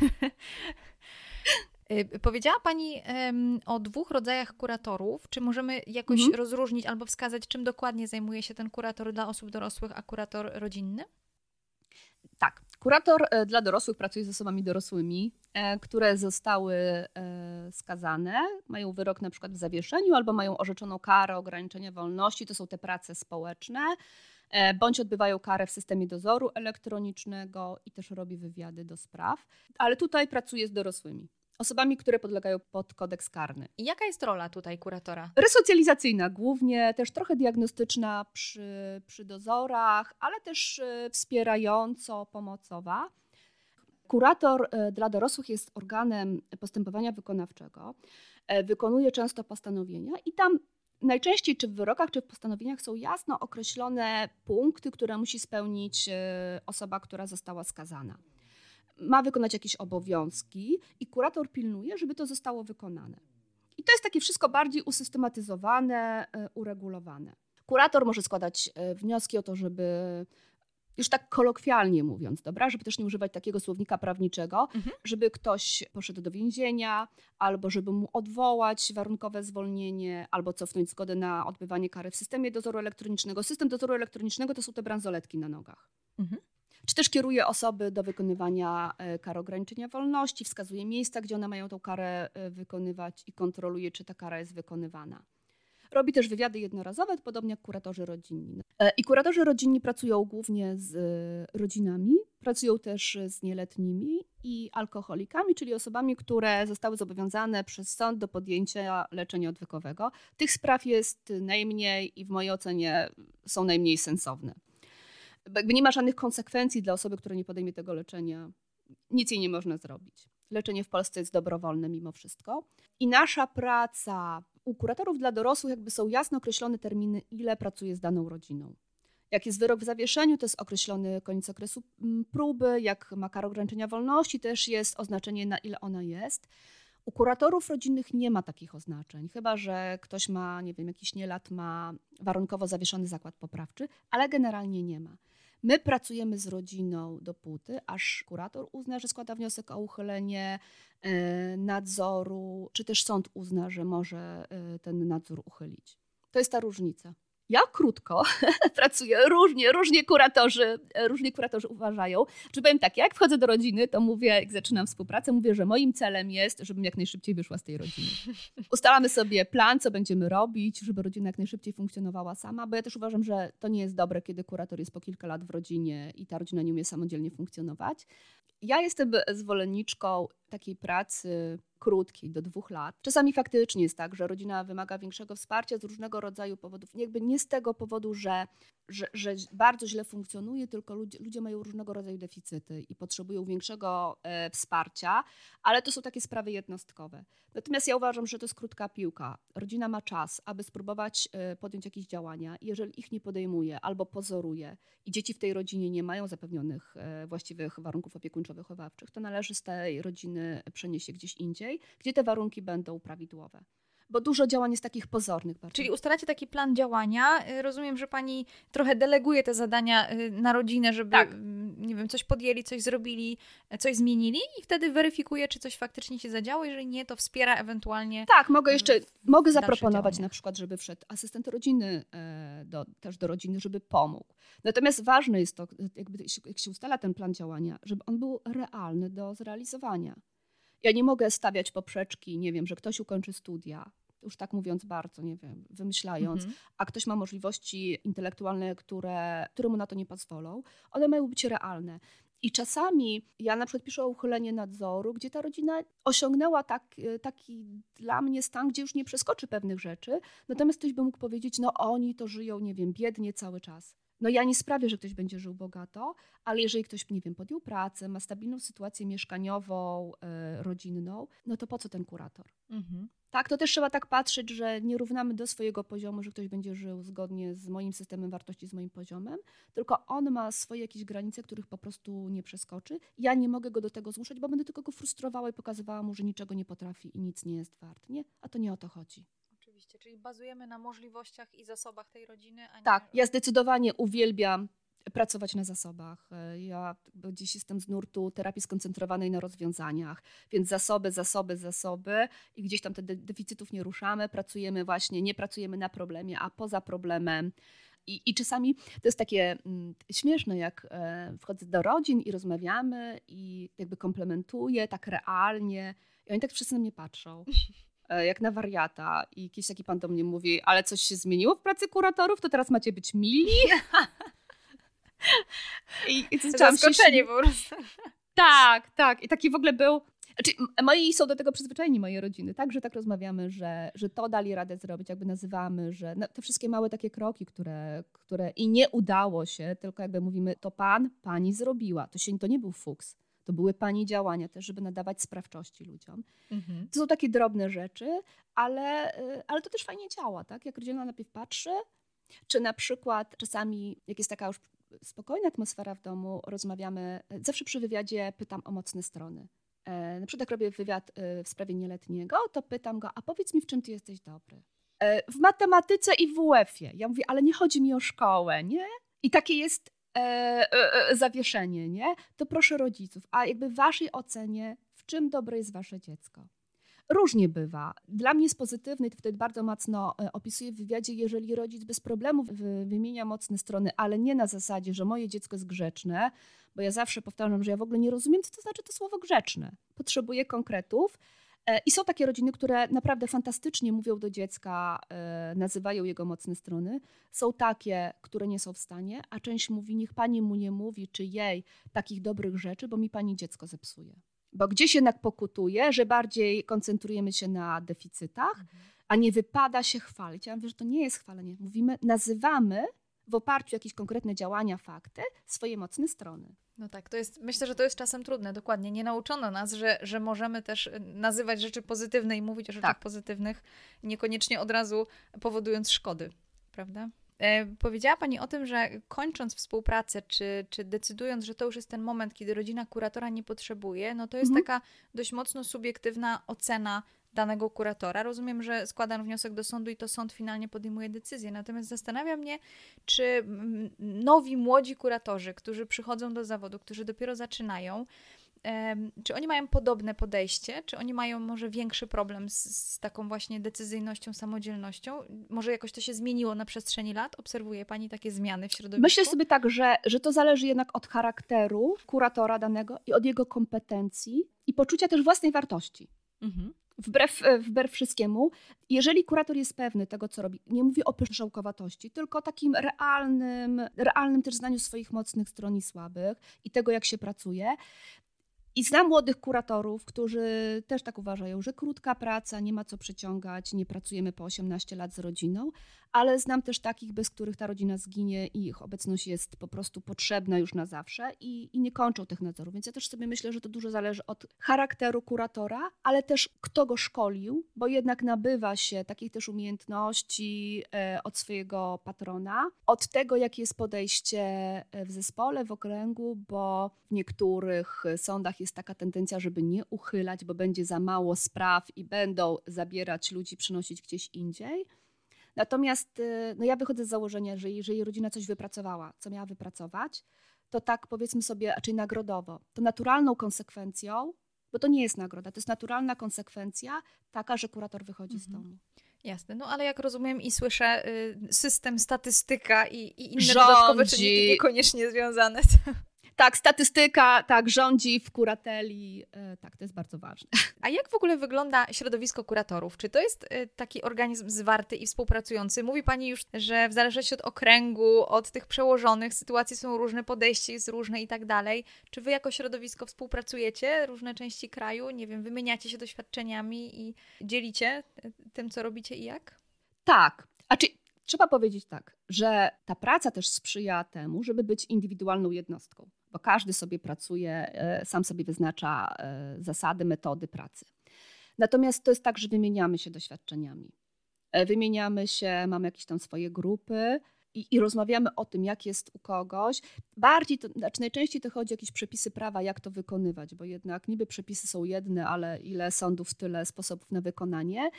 Y, powiedziała Pani um, o dwóch rodzajach kuratorów. Czy możemy jakoś mhm. rozróżnić albo wskazać, czym dokładnie zajmuje się ten kurator dla osób dorosłych, a kurator rodzinny? Tak. Kurator e, dla dorosłych pracuje z osobami dorosłymi, e, które zostały e, skazane, mają wyrok na przykład w zawieszeniu albo mają orzeczoną karę ograniczenia wolności. To są te prace społeczne bądź odbywają karę w systemie dozoru elektronicznego i też robi wywiady do spraw. Ale tutaj pracuje z dorosłymi osobami, które podlegają pod kodeks karny. I jaka jest rola tutaj kuratora? Resocjalizacyjna głównie, też trochę diagnostyczna przy, przy dozorach, ale też e, wspierająco pomocowa. Kurator e, dla dorosłych jest organem postępowania wykonawczego. E, wykonuje często postanowienia i tam najczęściej czy w wyrokach, czy w postanowieniach są jasno określone punkty, które musi spełnić osoba, która została skazana ma wykonać jakieś obowiązki i kurator pilnuje, żeby to zostało wykonane. I to jest takie wszystko bardziej usystematyzowane, e, uregulowane. Kurator może składać e, wnioski o to, żeby już tak kolokwialnie mówiąc, dobra, żeby też nie używać takiego słownika prawniczego, mhm. żeby ktoś poszedł do więzienia, albo żeby mu odwołać warunkowe zwolnienie, albo cofnąć zgodę na odbywanie kary w systemie dozoru elektronicznego. System dozoru elektronicznego to są te bransoletki na nogach. Mhm czy też kieruje osoby do wykonywania e, kar ograniczenia wolności, wskazuje miejsca, gdzie one mają tą karę e, wykonywać i kontroluje, czy ta kara jest wykonywana. Robi też wywiady jednorazowe, podobnie jak kuratorzy rodzinni. E, I kuratorzy rodzinni pracują głównie z rodzinami, pracują też z nieletnimi i alkoholikami, czyli osobami, które zostały zobowiązane przez sąd do podjęcia leczenia odwykowego. Tych spraw jest najmniej i w mojej ocenie są najmniej sensowne jakby nie ma żadnych konsekwencji dla osoby, która nie podejmie tego leczenia. Nic jej nie można zrobić. Leczenie w Polsce jest dobrowolne mimo wszystko. I nasza praca u kuratorów dla dorosłych jakby są jasno określone terminy, ile pracuje z daną rodziną. Jak jest wyrok w zawieszeniu, to jest określony koniec okresu mm, próby. Jak ma karę ograniczenia wolności, też jest oznaczenie, na ile ona jest. U kuratorów rodzinnych nie ma takich oznaczeń, chyba że ktoś ma, nie wiem, jakiś nielat, ma warunkowo zawieszony zakład poprawczy, ale generalnie nie ma. My pracujemy z rodziną dopóty, aż kurator uzna, że składa wniosek o uchylenie e, nadzoru, czy też sąd uzna, że może e, ten nadzór uchylić. To jest ta różnica. Ja krótko pracuję, różnie, różnie kuratorzy, różnie kuratorzy uważają. Czy powiem tak, jak wchodzę do rodziny, to mówię, jak zaczynam współpracę, mówię, że moim celem jest, żebym jak najszybciej wyszła z tej rodziny. Ustalamy sobie plan, co będziemy robić, żeby rodzina jak najszybciej funkcjonowała sama, bo ja też uważam, że to nie jest dobre, kiedy kurator jest po kilka lat w rodzinie i ta rodzina nie umie samodzielnie funkcjonować. Ja jestem zwolenniczką takiej pracy krótkiej, do dwóch lat. Czasami faktycznie jest tak, że rodzina wymaga większego wsparcia z różnego rodzaju powodów. Jakby nie z tego powodu, że, że, że bardzo źle funkcjonuje, tylko ludzie, ludzie mają różnego rodzaju deficyty i potrzebują większego e, wsparcia, ale to są takie sprawy jednostkowe. Natomiast ja uważam, że to jest krótka piłka. Rodzina ma czas, aby spróbować e, podjąć jakieś działania. Jeżeli ich nie podejmuje albo pozoruje i dzieci w tej rodzinie nie mają zapewnionych e, właściwych warunków opiekuńczo-wychowawczych, to należy z tej rodziny przenieść się gdzieś indziej, gdzie te warunki będą prawidłowe bo dużo działań jest takich pozornych. Czyli ustalacie taki plan działania. Y, rozumiem, że pani trochę deleguje te zadania y, na rodzinę, żeby tak. Nie wiem, coś podjęli, coś zrobili, coś zmienili i wtedy weryfikuje, czy coś faktycznie się zadziało. Jeżeli nie, to wspiera ewentualnie. Tak, mogę jeszcze, mogę zaproponować na przykład, żeby wszedł asystent rodziny e, do, też do rodziny, żeby pomógł. Natomiast ważne jest to, jakby, jak się ustala ten plan działania, żeby on był realny do zrealizowania. Ja nie mogę stawiać poprzeczki, nie wiem, że ktoś ukończy studia, już tak mówiąc bardzo, nie wiem, wymyślając, mhm. a ktoś ma możliwości intelektualne, które, które mu na to nie pozwolą. One mają być realne. I czasami ja na przykład piszę o uchylenie nadzoru, gdzie ta rodzina osiągnęła tak, taki dla mnie stan, gdzie już nie przeskoczy pewnych rzeczy, natomiast ktoś by mógł powiedzieć, no oni to żyją, nie wiem, biednie cały czas. No ja nie sprawię, że ktoś będzie żył bogato, ale jeżeli ktoś, nie wiem, podjął pracę, ma stabilną sytuację mieszkaniową, e, rodzinną, no to po co ten kurator? Mhm. Tak, to też trzeba tak patrzeć, że nie równamy do swojego poziomu, że ktoś będzie żył zgodnie z moim systemem wartości, z moim poziomem, tylko on ma swoje jakieś granice, których po prostu nie przeskoczy. Ja nie mogę go do tego zmuszać, bo będę tylko go frustrowała i pokazywała mu, że niczego nie potrafi i nic nie jest wart. Nie? A to nie o to chodzi. Czyli bazujemy na możliwościach i zasobach tej rodziny. A nie... Tak, ja zdecydowanie uwielbiam pracować na zasobach. Ja dziś jestem z nurtu terapii skoncentrowanej na rozwiązaniach, więc zasoby, zasoby, zasoby i gdzieś tam te deficytów nie ruszamy, pracujemy właśnie, nie pracujemy na problemie, a poza problemem. I, I czasami to jest takie mm, śmieszne, jak e, wchodzę do rodzin i rozmawiamy i jakby komplementuję tak realnie i oni tak wszyscy na mnie patrzą. E, jak na wariata. I jakiś taki pan do mnie mówi, ale coś się zmieniło w pracy kuratorów, to teraz macie być mili? I, i to Zaskoczenie się... po prostu. Tak, tak. I taki w ogóle był... Znaczy, moi są do tego przyzwyczajeni, moje rodziny, tak, że tak rozmawiamy, że, że to dali radę zrobić, jakby nazywamy, że no, te wszystkie małe takie kroki, które, które i nie udało się, tylko jakby mówimy, to pan, pani zrobiła. To, się, to nie był fuks. To były pani działania też, żeby nadawać sprawczości ludziom. Mhm. To są takie drobne rzeczy, ale, y, ale to też fajnie działa, tak? Jak rodzina najpierw patrzy, czy na przykład czasami, jak jest taka już spokojna atmosfera w domu, rozmawiamy, zawsze przy wywiadzie pytam o mocne strony. E, na przykład jak robię wywiad y, w sprawie nieletniego, to pytam go, a powiedz mi, w czym ty jesteś dobry? E, w matematyce i w UF-ie. Ja mówię, ale nie chodzi mi o szkołę, nie? I takie jest E, e, e, zawieszenie, nie? To proszę rodziców, a jakby w waszej ocenie, w czym dobre jest wasze dziecko? Różnie bywa. Dla mnie jest pozytywny i to wtedy bardzo mocno opisuję w wywiadzie, jeżeli rodzic bez problemu wymienia mocne strony, ale nie na zasadzie, że moje dziecko jest grzeczne, bo ja zawsze powtarzam, że ja w ogóle nie rozumiem, co to znaczy to słowo grzeczne. Potrzebuję konkretów E, I są takie rodziny, które naprawdę fantastycznie mówią do dziecka, e, nazywają jego mocne strony. Są takie, które nie są w stanie, a część mówi, niech pani mu nie mówi, czy jej takich dobrych rzeczy, bo mi pani dziecko zepsuje. Bo gdzieś jednak pokutuje, że bardziej koncentrujemy się na deficytach, mhm. a nie wypada się chwalić. Ja mówię, że to nie jest chwalenie. Mówimy, nazywamy w oparciu o jakieś konkretne działania, fakty, swoje mocne strony. No tak, to jest, myślę, że to jest czasem trudne, dokładnie. Nie nauczono nas, że, że możemy też y, nazywać rzeczy pozytywne i mówić o rzeczach tak. pozytywnych, niekoniecznie od razu powodując szkody, prawda? E, powiedziała Pani o tym, że kończąc współpracę, czy, czy decydując, że to już jest ten moment, kiedy rodzina kuratora nie potrzebuje, no to jest mhm. taka dość mocno subiektywna ocena danego kuratora. Rozumiem, że składam wniosek do sądu i to sąd finalnie podejmuje decyzję. Natomiast zastanawia mnie, czy nowi młodzi kuratorzy, którzy przychodzą do zawodu, którzy dopiero zaczynają, czy oni mają podobne podejście? Czy oni mają może większy problem z, z, taką właśnie decyzyjnością, samodzielnością? Może jakoś to się zmieniło na przestrzeni lat? Obserwuje Pani takie zmiany w środowisku? Myślę sobie tak, że, że to zależy jednak od charakteru kuratora danego i od jego kompetencji i poczucia też własnej wartości. Mhm wbrew, e, wbrew wszystkiemu, jeżeli kurator jest pewny tego, co robi, nie mówię o pyszałkowatości, tylko takim realnym, realnym też znaniu swoich mocnych stron i słabych i tego, jak się pracuje, i znam młodych kuratorów, którzy też tak uważają, że krótka praca, nie ma co przyciągać, nie pracujemy po 18 lat z rodziną, ale znam też takich, bez których ta rodzina zginie i ich obecność jest po prostu potrzebna już na zawsze i, i nie kończą tych nadzorów. Więc ja też sobie myślę, że to dużo zależy od charakteru kuratora, ale też kto go szkolił, bo jednak nabywa się takich też umiejętności e, od swojego patrona, od tego, jakie jest podejście e, w zespole, w okręgu, bo w niektórych sądach jest taka tendencja, żeby nie uchylać, bo będzie za mało spraw i będą zabierać ludzi, przynosić gdzieś indziej. Natomiast y, no ja wychodzę z założenia, że jeżeli rodzina coś wypracowała, co miała wypracować, to tak powiedzmy sobie, raczej nagrodowo, to naturalną konsekwencją, bo to nie jest nagroda, to jest naturalna konsekwencja taka, że kurator wychodzi mhm. z domu. Jasne, no ale jak rozumiem i słyszę, y, system, statystyka i, i inne Rządzi. dodatkowe czynniki niekoniecznie związane. Tak, statystyka tak rządzi w kurateli. E, tak, to jest bardzo ważne. A jak w ogóle wygląda środowisko kuratorów? Czy to jest e, taki organizm zwarty i współpracujący? Mówi Pani już, że w zależności od okręgu, od tych przełożonych, sytuacje są różne, podejście jest różne i tak dalej. Czy Wy jako środowisko współpracujecie, różne części kraju, nie wiem, wymieniacie się doświadczeniami i dzielicie e, tym, co robicie i jak? Tak. A czy trzeba powiedzieć tak, że ta praca też sprzyja temu, żeby być indywidualną jednostką bo każdy sobie pracuje, e, sam sobie wyznacza e, zasady, metody pracy. Natomiast to jest tak, że wymieniamy się doświadczeniami. E, wymieniamy się, mamy jakieś tam swoje grupy, i, i, rozmawiamy o tym, jak jest u kogoś. Bardziej, to, znaczy najczęściej to chodzi o jakieś przepisy prawa, jak to wykonywać, bo jednak niby przepisy są jedne, ale ile sądów, tyle sposobów na wykonanie,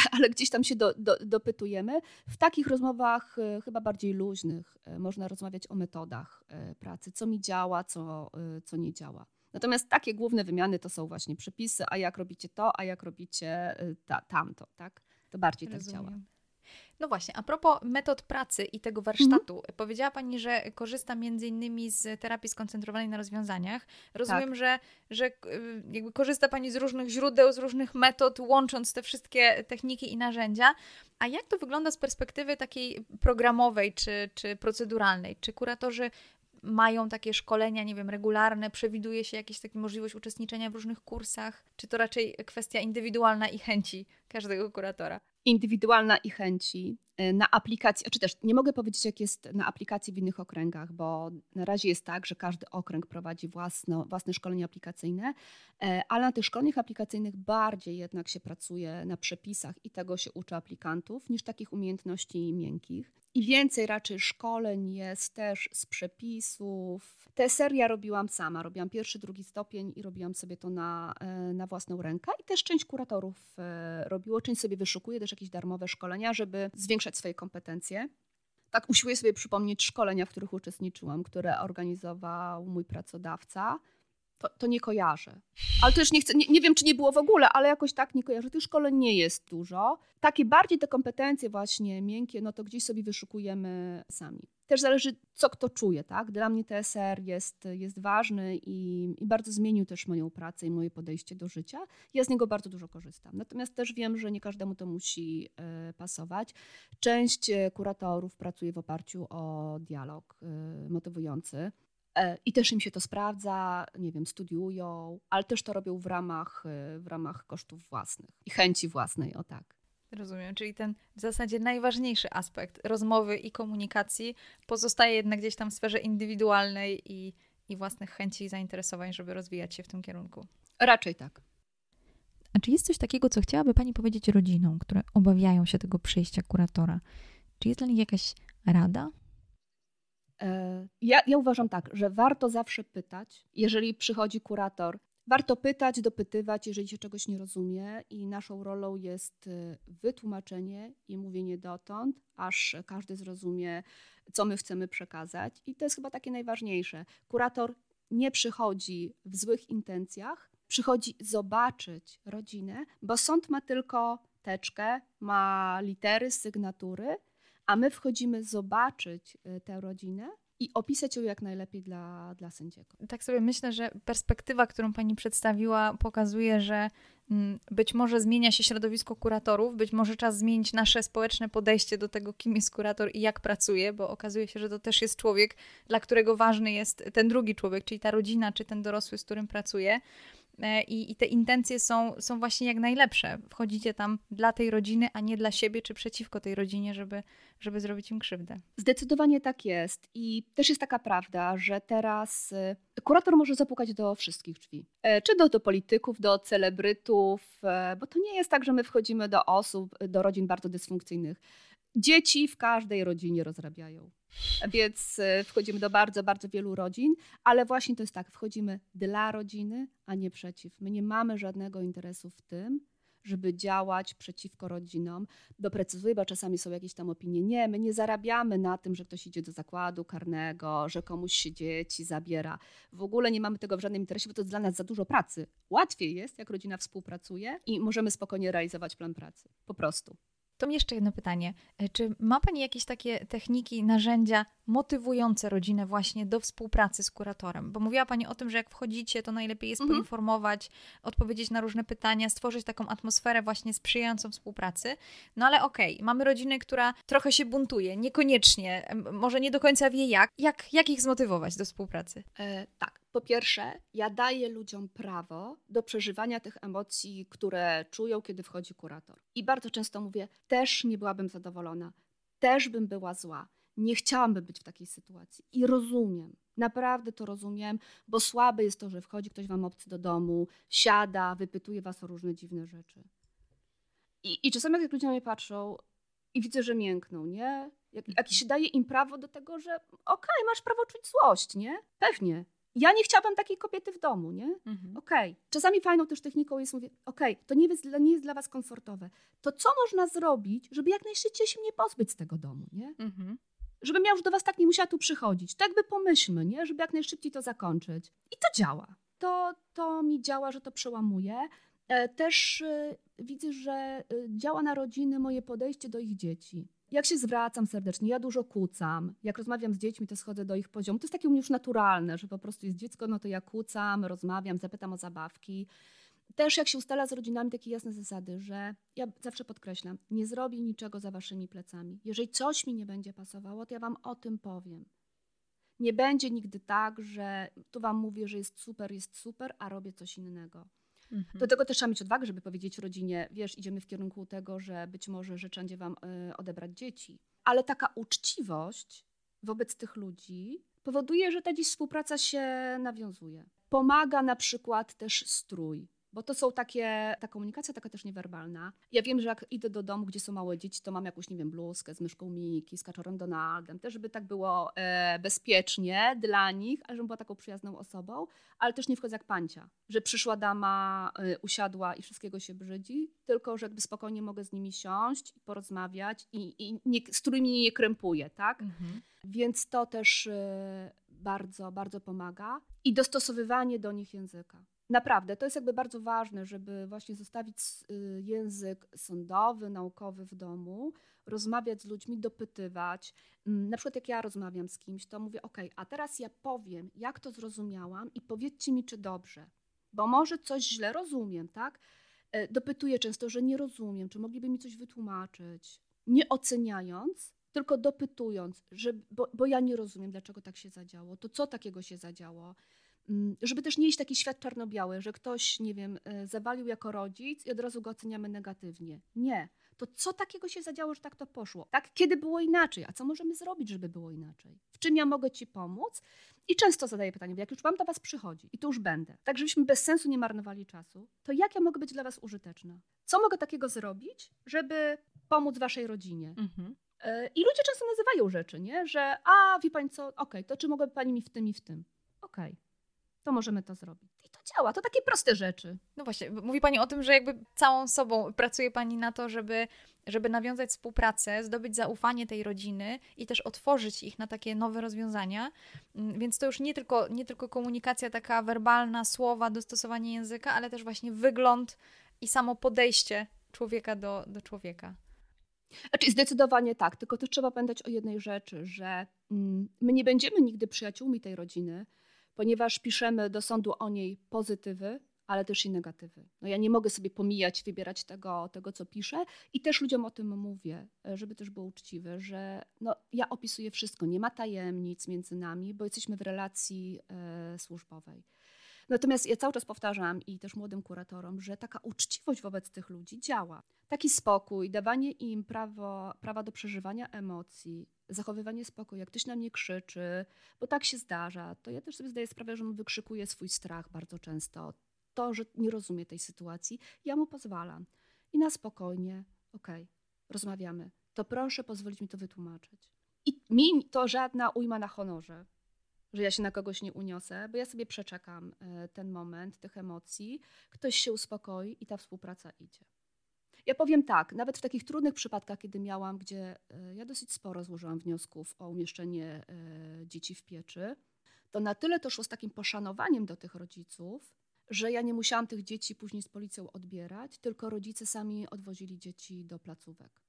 ale gdzieś tam się do, do, dopytujemy. W takich rozmowach e, chyba bardziej luźnych e, można rozmawiać o metodach e, pracy, co mi działa, co, co nie działa. Natomiast takie główne wymiany to są właśnie przepisy, a jak robicie to, a jak robicie ta, tamto, tak? To bardziej Rozumiem. tak działa. No właśnie, a propos metod pracy i tego warsztatu, mhm. powiedziała Pani, że korzysta między innymi z terapii skoncentrowanej na rozwiązaniach. Rozumiem, tak. że, że y, jakby korzysta Pani z różnych źródeł, z różnych metod, łącząc te wszystkie techniki i narzędzia. A jak to wygląda z perspektywy takiej programowej czy, czy proceduralnej? Czy kuratorzy mają takie szkolenia, nie wiem, regularne, przewiduje się jakieś taka możliwość uczestniczenia w różnych kursach, czy to raczej kwestia indywidualna i chęci każdego kuratora? Indywidualna i chęci y, na aplikacji, czy też nie mogę powiedzieć, jak jest na aplikacji w innych okręgach, bo na razie jest tak, że każdy okręg prowadzi własno, własne szkolenie aplikacyjne, e, ale na tych szkoleniach aplikacyjnych bardziej jednak się pracuje na przepisach i tego się uczy aplikantów, niż takich umiejętności miękkich. I więcej raczej szkoleń jest też z przepisów. Tę serię robiłam sama. Robiłam pierwszy, drugi stopień i robiłam sobie to na, e, na własną rękę. I też część kuratorów e, robiło, część sobie wyszukuje też jakieś darmowe szkolenia, żeby zwiększać swoje kompetencje. Tak usiłuję sobie przypomnieć szkolenia, w których uczestniczyłam, które organizował mój pracodawca to, to nie kojarzę. Ale też nie, chcę, nie, nie, wiem, czy nie było w ogóle, ale jakoś tak nie kojarzę. Tych szkoleń nie jest dużo. Takie bardziej te kompetencje właśnie miękkie, no to gdzieś sobie wyszukujemy sami. Też zależy, co kto czuje, tak? Dla mnie TSR jest, jest ważny i, i bardzo zmienił też moją pracę i moje podejście do życia. Ja z niego bardzo dużo korzystam. Natomiast też wiem, że nie każdemu to musi y, pasować. Część e, kuratorów pracuje w oparciu o dialog y, motywujący I też im się to sprawdza, nie wiem, studiują, ale też to robią w ramach, e, w ramach kosztów własnych i chęci własnej, o tak. Rozumiem, czyli ten w zasadzie najważniejszy aspekt rozmowy i komunikacji pozostaje jednak gdzieś tam w sferze indywidualnej i, i własnych chęci i zainteresowań, żeby rozwijać się w tym kierunku. Raczej tak. A czy jest coś takiego, co chciałaby Pani powiedzieć rodzinom, które obawiają się tego przyjścia kuratora? Czy jest dla nich jakaś rada, E, ja, ja uważam tak, że warto zawsze pytać, jeżeli przychodzi kurator. Warto pytać, dopytywać, jeżeli się czegoś nie rozumie, i naszą rolą jest e, wytłumaczenie i mówienie dotąd, aż każdy zrozumie, co my chcemy przekazać. I to jest chyba takie najważniejsze. Kurator nie przychodzi w złych intencjach, przychodzi zobaczyć rodzinę, bo sąd ma tylko teczkę, ma litery, sygnatury a my wchodzimy zobaczyć y, tę rodzinę i opisać ją jak najlepiej dla, dla sędziego. Tak sobie myślę, że perspektywa, którą pani przedstawiła, pokazuje, że mm, być może zmienia się środowisko kuratorów, być może czas zmienić nasze społeczne podejście do tego, kim jest kurator i jak pracuje, bo okazuje się, że to też jest człowiek, dla którego ważny jest ten drugi człowiek, czyli ta rodzina, czy ten dorosły, z którym pracuje. E, I, I, te intencje są, są właśnie jak najlepsze. Wchodzicie tam dla tej rodziny, a nie dla siebie czy przeciwko tej rodzinie, żeby, żeby zrobić im krzywdę. Zdecydowanie tak jest. I też jest taka prawda, że teraz y, kurator może zapukać do wszystkich drzwi. E, czy do, do polityków, do celebrytów, e, bo to nie jest tak, że my wchodzimy do osób, do rodzin bardzo dysfunkcyjnych. Dzieci w każdej rodzinie rozrabiają. Więc e, wchodzimy do bardzo, bardzo wielu rodzin, ale właśnie to jest tak, wchodzimy dla rodziny, a nie przeciw. My nie mamy żadnego interesu w tym, żeby działać przeciwko rodzinom. Doprecyzuję, bo czasami są jakieś tam opinie. Nie, my nie zarabiamy na tym, że ktoś idzie do zakładu karnego, że komuś się dzieci zabiera. W ogóle nie mamy tego w żadnym interesie, bo to jest dla nas za dużo pracy. Łatwiej jest, jak rodzina współpracuje i możemy spokojnie realizować plan pracy. Po prostu. To jeszcze jedno pytanie. E, czy ma Pani jakieś takie techniki, narzędzia motywujące rodzinę właśnie do współpracy z kuratorem? Bo mówiła Pani o tym, że jak wchodzicie, to najlepiej jest mhm. poinformować, odpowiedzieć na różne pytania, stworzyć taką atmosferę właśnie sprzyjającą współpracy. No ale okej, okay, mamy rodzinę, która trochę się buntuje, niekoniecznie, może nie do końca wie jak. Jak, jak ich zmotywować do współpracy? E, tak. Po pierwsze, ja daję ludziom prawo do przeżywania tych emocji, które czują, kiedy wchodzi kurator. I bardzo często mówię, też nie byłabym zadowolona, też bym była zła. Nie chciałabym być w takiej sytuacji. I rozumiem, naprawdę to rozumiem, bo słabe jest to, że wchodzi ktoś wam obcy do domu, siada, wypytuje was o różne dziwne rzeczy. I, i czasami jak ludzie na mnie patrzą i widzę, że miękną, nie? Jak, jak się daje im prawo do tego, że okej, okay, masz prawo czuć złość, nie? Pewnie ja nie chciałabym takiej kobiety w domu, nie? Mhm. Okej. Okay. Czasami fajną też techniką jest, mówię, okej, okay, to nie jest, nie jest dla was komfortowe. To co można zrobić, żeby jak najszybciej się mnie pozbyć z tego domu, nie? Mhm. Żebym ja już do was tak nie musiała tu przychodzić. Tak by pomyślmy, nie? Żeby jak najszybciej to zakończyć. I to działa. To, to mi działa, że to przełamuje. Też y, widzę, że y, działa na rodziny moje podejście do ich dzieci jak się zwracam serdecznie, ja dużo kłócam. Jak rozmawiam z dziećmi, to schodzę do ich poziomu. To jest takie u mnie już naturalne, że po prostu jest dziecko, no to ja kłócam, rozmawiam, zapytam o zabawki. Też jak się ustala z rodzinami takie jasne zasady, że ja zawsze podkreślam, nie zrobię niczego za waszymi plecami. Jeżeli coś mi nie będzie pasowało, to ja wam o tym powiem. Nie będzie nigdy tak, że tu wam mówię, że jest super, jest super, a robię coś innego. Mhm. Do tego też trzeba mieć odwagę, żeby powiedzieć rodzinie, wiesz, idziemy w kierunku tego, że być może życzę wam y, odebrać dzieci. Ale taka uczciwość wobec tych ludzi powoduje, że ta dziś współpraca się nawiązuje. Pomaga na przykład też strój. Bo to są takie, ta komunikacja taka też niewerbalna. Ja wiem, że jak idę do domu, gdzie są małe dzieci, to mam jakąś, nie wiem, bluzkę z myszką Miki, z kaczorem Donaldem, też żeby tak było e, bezpiecznie dla nich, ale żebym była taką przyjazną osobą, ale też nie wchodzę jak pancia, że przyszła dama, e, usiadła i wszystkiego się brzydzi, tylko że jakby spokojnie mogę z nimi siąść i porozmawiać i, i nie, z którymi nie krępuję, tak? Mhm. Więc to też e, bardzo, bardzo pomaga. I dostosowywanie do nich języka. Naprawdę, to jest jakby bardzo ważne, żeby właśnie zostawić y, język sądowy, naukowy w domu, rozmawiać z ludźmi, dopytywać. Mm, na przykład jak ja rozmawiam z kimś, to mówię, ok, a teraz ja powiem, jak to zrozumiałam i powiedzcie mi, czy dobrze, bo może coś źle rozumiem, tak? E, dopytuję często, że nie rozumiem, czy mogliby mi coś wytłumaczyć, nie oceniając, tylko dopytując, że, bo, bo ja nie rozumiem, dlaczego tak się zadziało, to co takiego się zadziało, żeby też nie iść taki świat czarno-biały, że ktoś, nie wiem, e, zawalił jako rodzic i od razu go oceniamy negatywnie. Nie. To co takiego się zadziało, że tak to poszło? Tak, kiedy było inaczej? A co możemy zrobić, żeby było inaczej? W czym ja mogę Ci pomóc? I często zadaję pytanie, jak już mam do Was przychodzi i tu już będę, tak żebyśmy bez sensu nie marnowali czasu, to jak ja mogę być dla Was użyteczna? Co mogę takiego zrobić, żeby pomóc Waszej rodzinie? Mhm. E, I ludzie często nazywają rzeczy, nie? Że a, wie Pani co, okej, okay, to czy mogłaby Pani mi w tym i w tym? Okej. Okay to możemy to zrobić. I to działa, to takie proste rzeczy. No właśnie, mówi Pani o tym, że jakby całą sobą pracuje Pani na to, żeby, żeby nawiązać współpracę, zdobyć zaufanie tej rodziny i też otworzyć ich na takie nowe rozwiązania. Mm, więc to już nie tylko, nie tylko komunikacja taka werbalna, słowa, dostosowanie języka, ale też właśnie wygląd i samo podejście człowieka do, do człowieka. Znaczy zdecydowanie tak, tylko też trzeba pamiętać o jednej rzeczy, że mm, my nie będziemy nigdy przyjaciółmi tej rodziny, ponieważ piszemy do sądu o niej pozytywy, ale też i negatywy. No ja nie mogę sobie pomijać, wybierać tego, tego, co piszę i też ludziom o tym mówię, żeby też było uczciwe, że no, ja opisuję wszystko, nie ma tajemnic między nami, bo jesteśmy w relacji e, służbowej. Natomiast ja cały czas powtarzam i też młodym kuratorom, że taka uczciwość wobec tych ludzi działa. Taki spokój, dawanie im prawo, prawa do przeżywania emocji, zachowywanie spokoju. Jak ktoś na mnie krzyczy, bo tak się zdarza, to ja też sobie zdaję sprawę, że on wykrzykuje swój strach bardzo często. To, że nie rozumie tej sytuacji, ja mu pozwalam. I na spokojnie, okej, okay, rozmawiamy. To proszę pozwolić mi to wytłumaczyć. I mi to żadna ujma na honorze że ja się na kogoś nie uniosę, bo ja sobie przeczekam e, ten moment tych emocji, ktoś się uspokoi i ta współpraca idzie. Ja powiem tak, nawet w takich trudnych przypadkach, kiedy miałam, gdzie e, ja dosyć sporo złożyłam wniosków o umieszczenie e, dzieci w pieczy, to na tyle to szło z takim poszanowaniem do tych rodziców, że ja nie musiałam tych dzieci później z policją odbierać, tylko rodzice sami odwozili dzieci do placówek.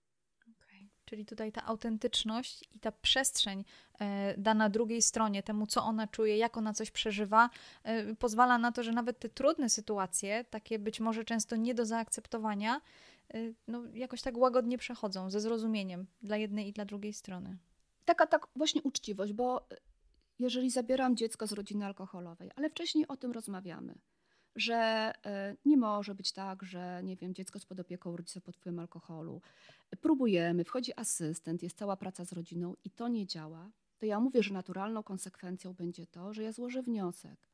Czyli tutaj ta autentyczność i ta przestrzeń e, dana drugiej stronie, temu co ona czuje, jak ona coś przeżywa, e, pozwala na to, że nawet te trudne sytuacje, takie być może często nie do zaakceptowania, no, jakoś tak łagodnie przechodzą, ze zrozumieniem dla jednej i dla drugiej strony. Taka tak właśnie uczciwość, bo jeżeli zabieram dziecko z rodziny alkoholowej, ale wcześniej o tym rozmawiamy, że e, nie może być tak, że nie wiem, dziecko jest pod opieką rodzica pod wpływem alkoholu. Próbujemy, wchodzi asystent, jest cała praca z rodziną i to nie działa, to ja mówię, że naturalną konsekwencją będzie to, że ja złożę wniosek.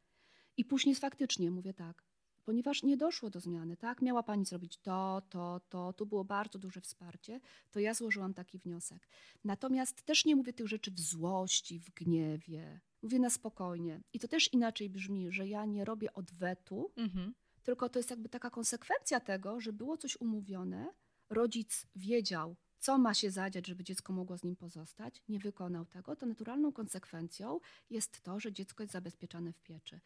I później faktycznie mówię tak, ponieważ nie doszło do zmiany, tak? Miała pani zrobić to, to, to, tu było bardzo duże wsparcie, to ja złożyłam taki wniosek. Natomiast też nie mówię tych rzeczy w złości, w gniewie. Mówię na spokojnie. I to też inaczej brzmi, że ja nie robię odwetu, mhm. tylko to jest jakby taka konsekwencja tego, że było coś umówione, rodzic wiedział, co ma się zadziać, żeby dziecko mogło z nim pozostać, nie wykonał tego, to naturalną konsekwencją jest to, że dziecko jest zabezpieczane w pieczy.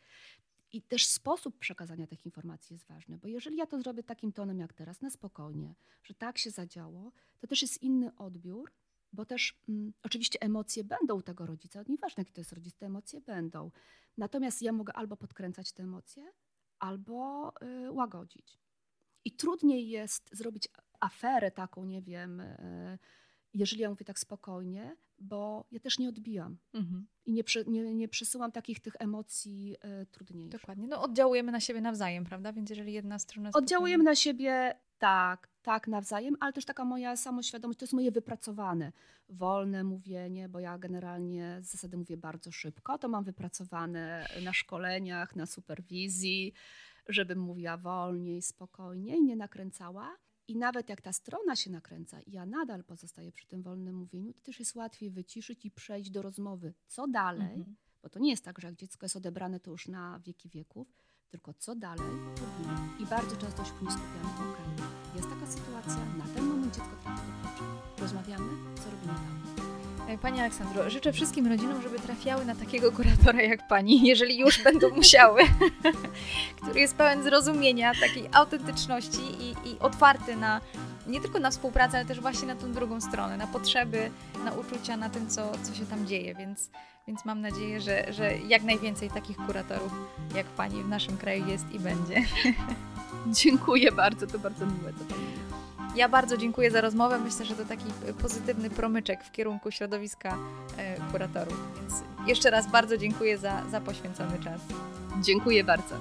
I też sposób przekazania tych informacji jest ważny, bo jeżeli ja to zrobię takim tonem jak teraz, na spokojnie, że tak się zadziało, to też jest inny odbiór, bo też mm, oczywiście emocje będą u tego rodzica, nieważne jaki to jest rodzic, te emocje będą. Natomiast ja mogę albo podkręcać te emocje, albo y, łagodzić. I trudniej jest zrobić aferę taką, nie wiem, y, jeżeli ja mówię tak spokojnie, bo ja też nie odbijam mhm. i nie, przy, nie, nie przesyłam takich tych emocji y, trudniejszych. Dokładnie. No oddziałujemy na siebie nawzajem, prawda? Więc jeżeli jedna strona... Spokojnie... Oddziałujemy na siebie tak, tak nawzajem, ale też taka moja samoświadomość, to jest moje wypracowane, wolne mówienie, bo ja generalnie z zasady mówię bardzo szybko, to mam wypracowane na szkoleniach, na superwizji, żebym mówiła wolniej, spokojniej, nie nakręcała. I nawet jak ta strona się nakręca i ja nadal pozostaję przy tym wolnym mówieniu, to też jest łatwiej wyciszyć i przejść do rozmowy. Co dalej? Mhm. Bo to nie jest tak, że jak dziecko jest odebrane, to już na wieki wieków, tylko co dalej I bardzo często się nie skupiamy, ok, jest taka sytuacja, na ten moment dziecko trafi do. Rozmawiamy, co robimy dalej. E, pani Aleksandro, życzę wszystkim rodzinom, żeby trafiały na takiego kuratora jak pani, jeżeli już będą musiały, który jest pełen zrozumienia, takiej autentyczności i, i otwarty na nie tylko na współpracę, ale też właśnie na tą drugą stronę, na potrzeby, na uczucia, na tym, co, co się tam dzieje, więc, więc mam nadzieję, że, że jak najwięcej takich kuratorów jak Pani w naszym kraju jest i będzie. Dziękuję bardzo, to bardzo miłe. To ja bardzo dziękuję za rozmowę. Myślę, że to taki pozytywny promyczek w kierunku środowiska e, kuratorów. Więc jeszcze raz bardzo dziękuję za, za poświęcony czas. Dziękuję bardzo.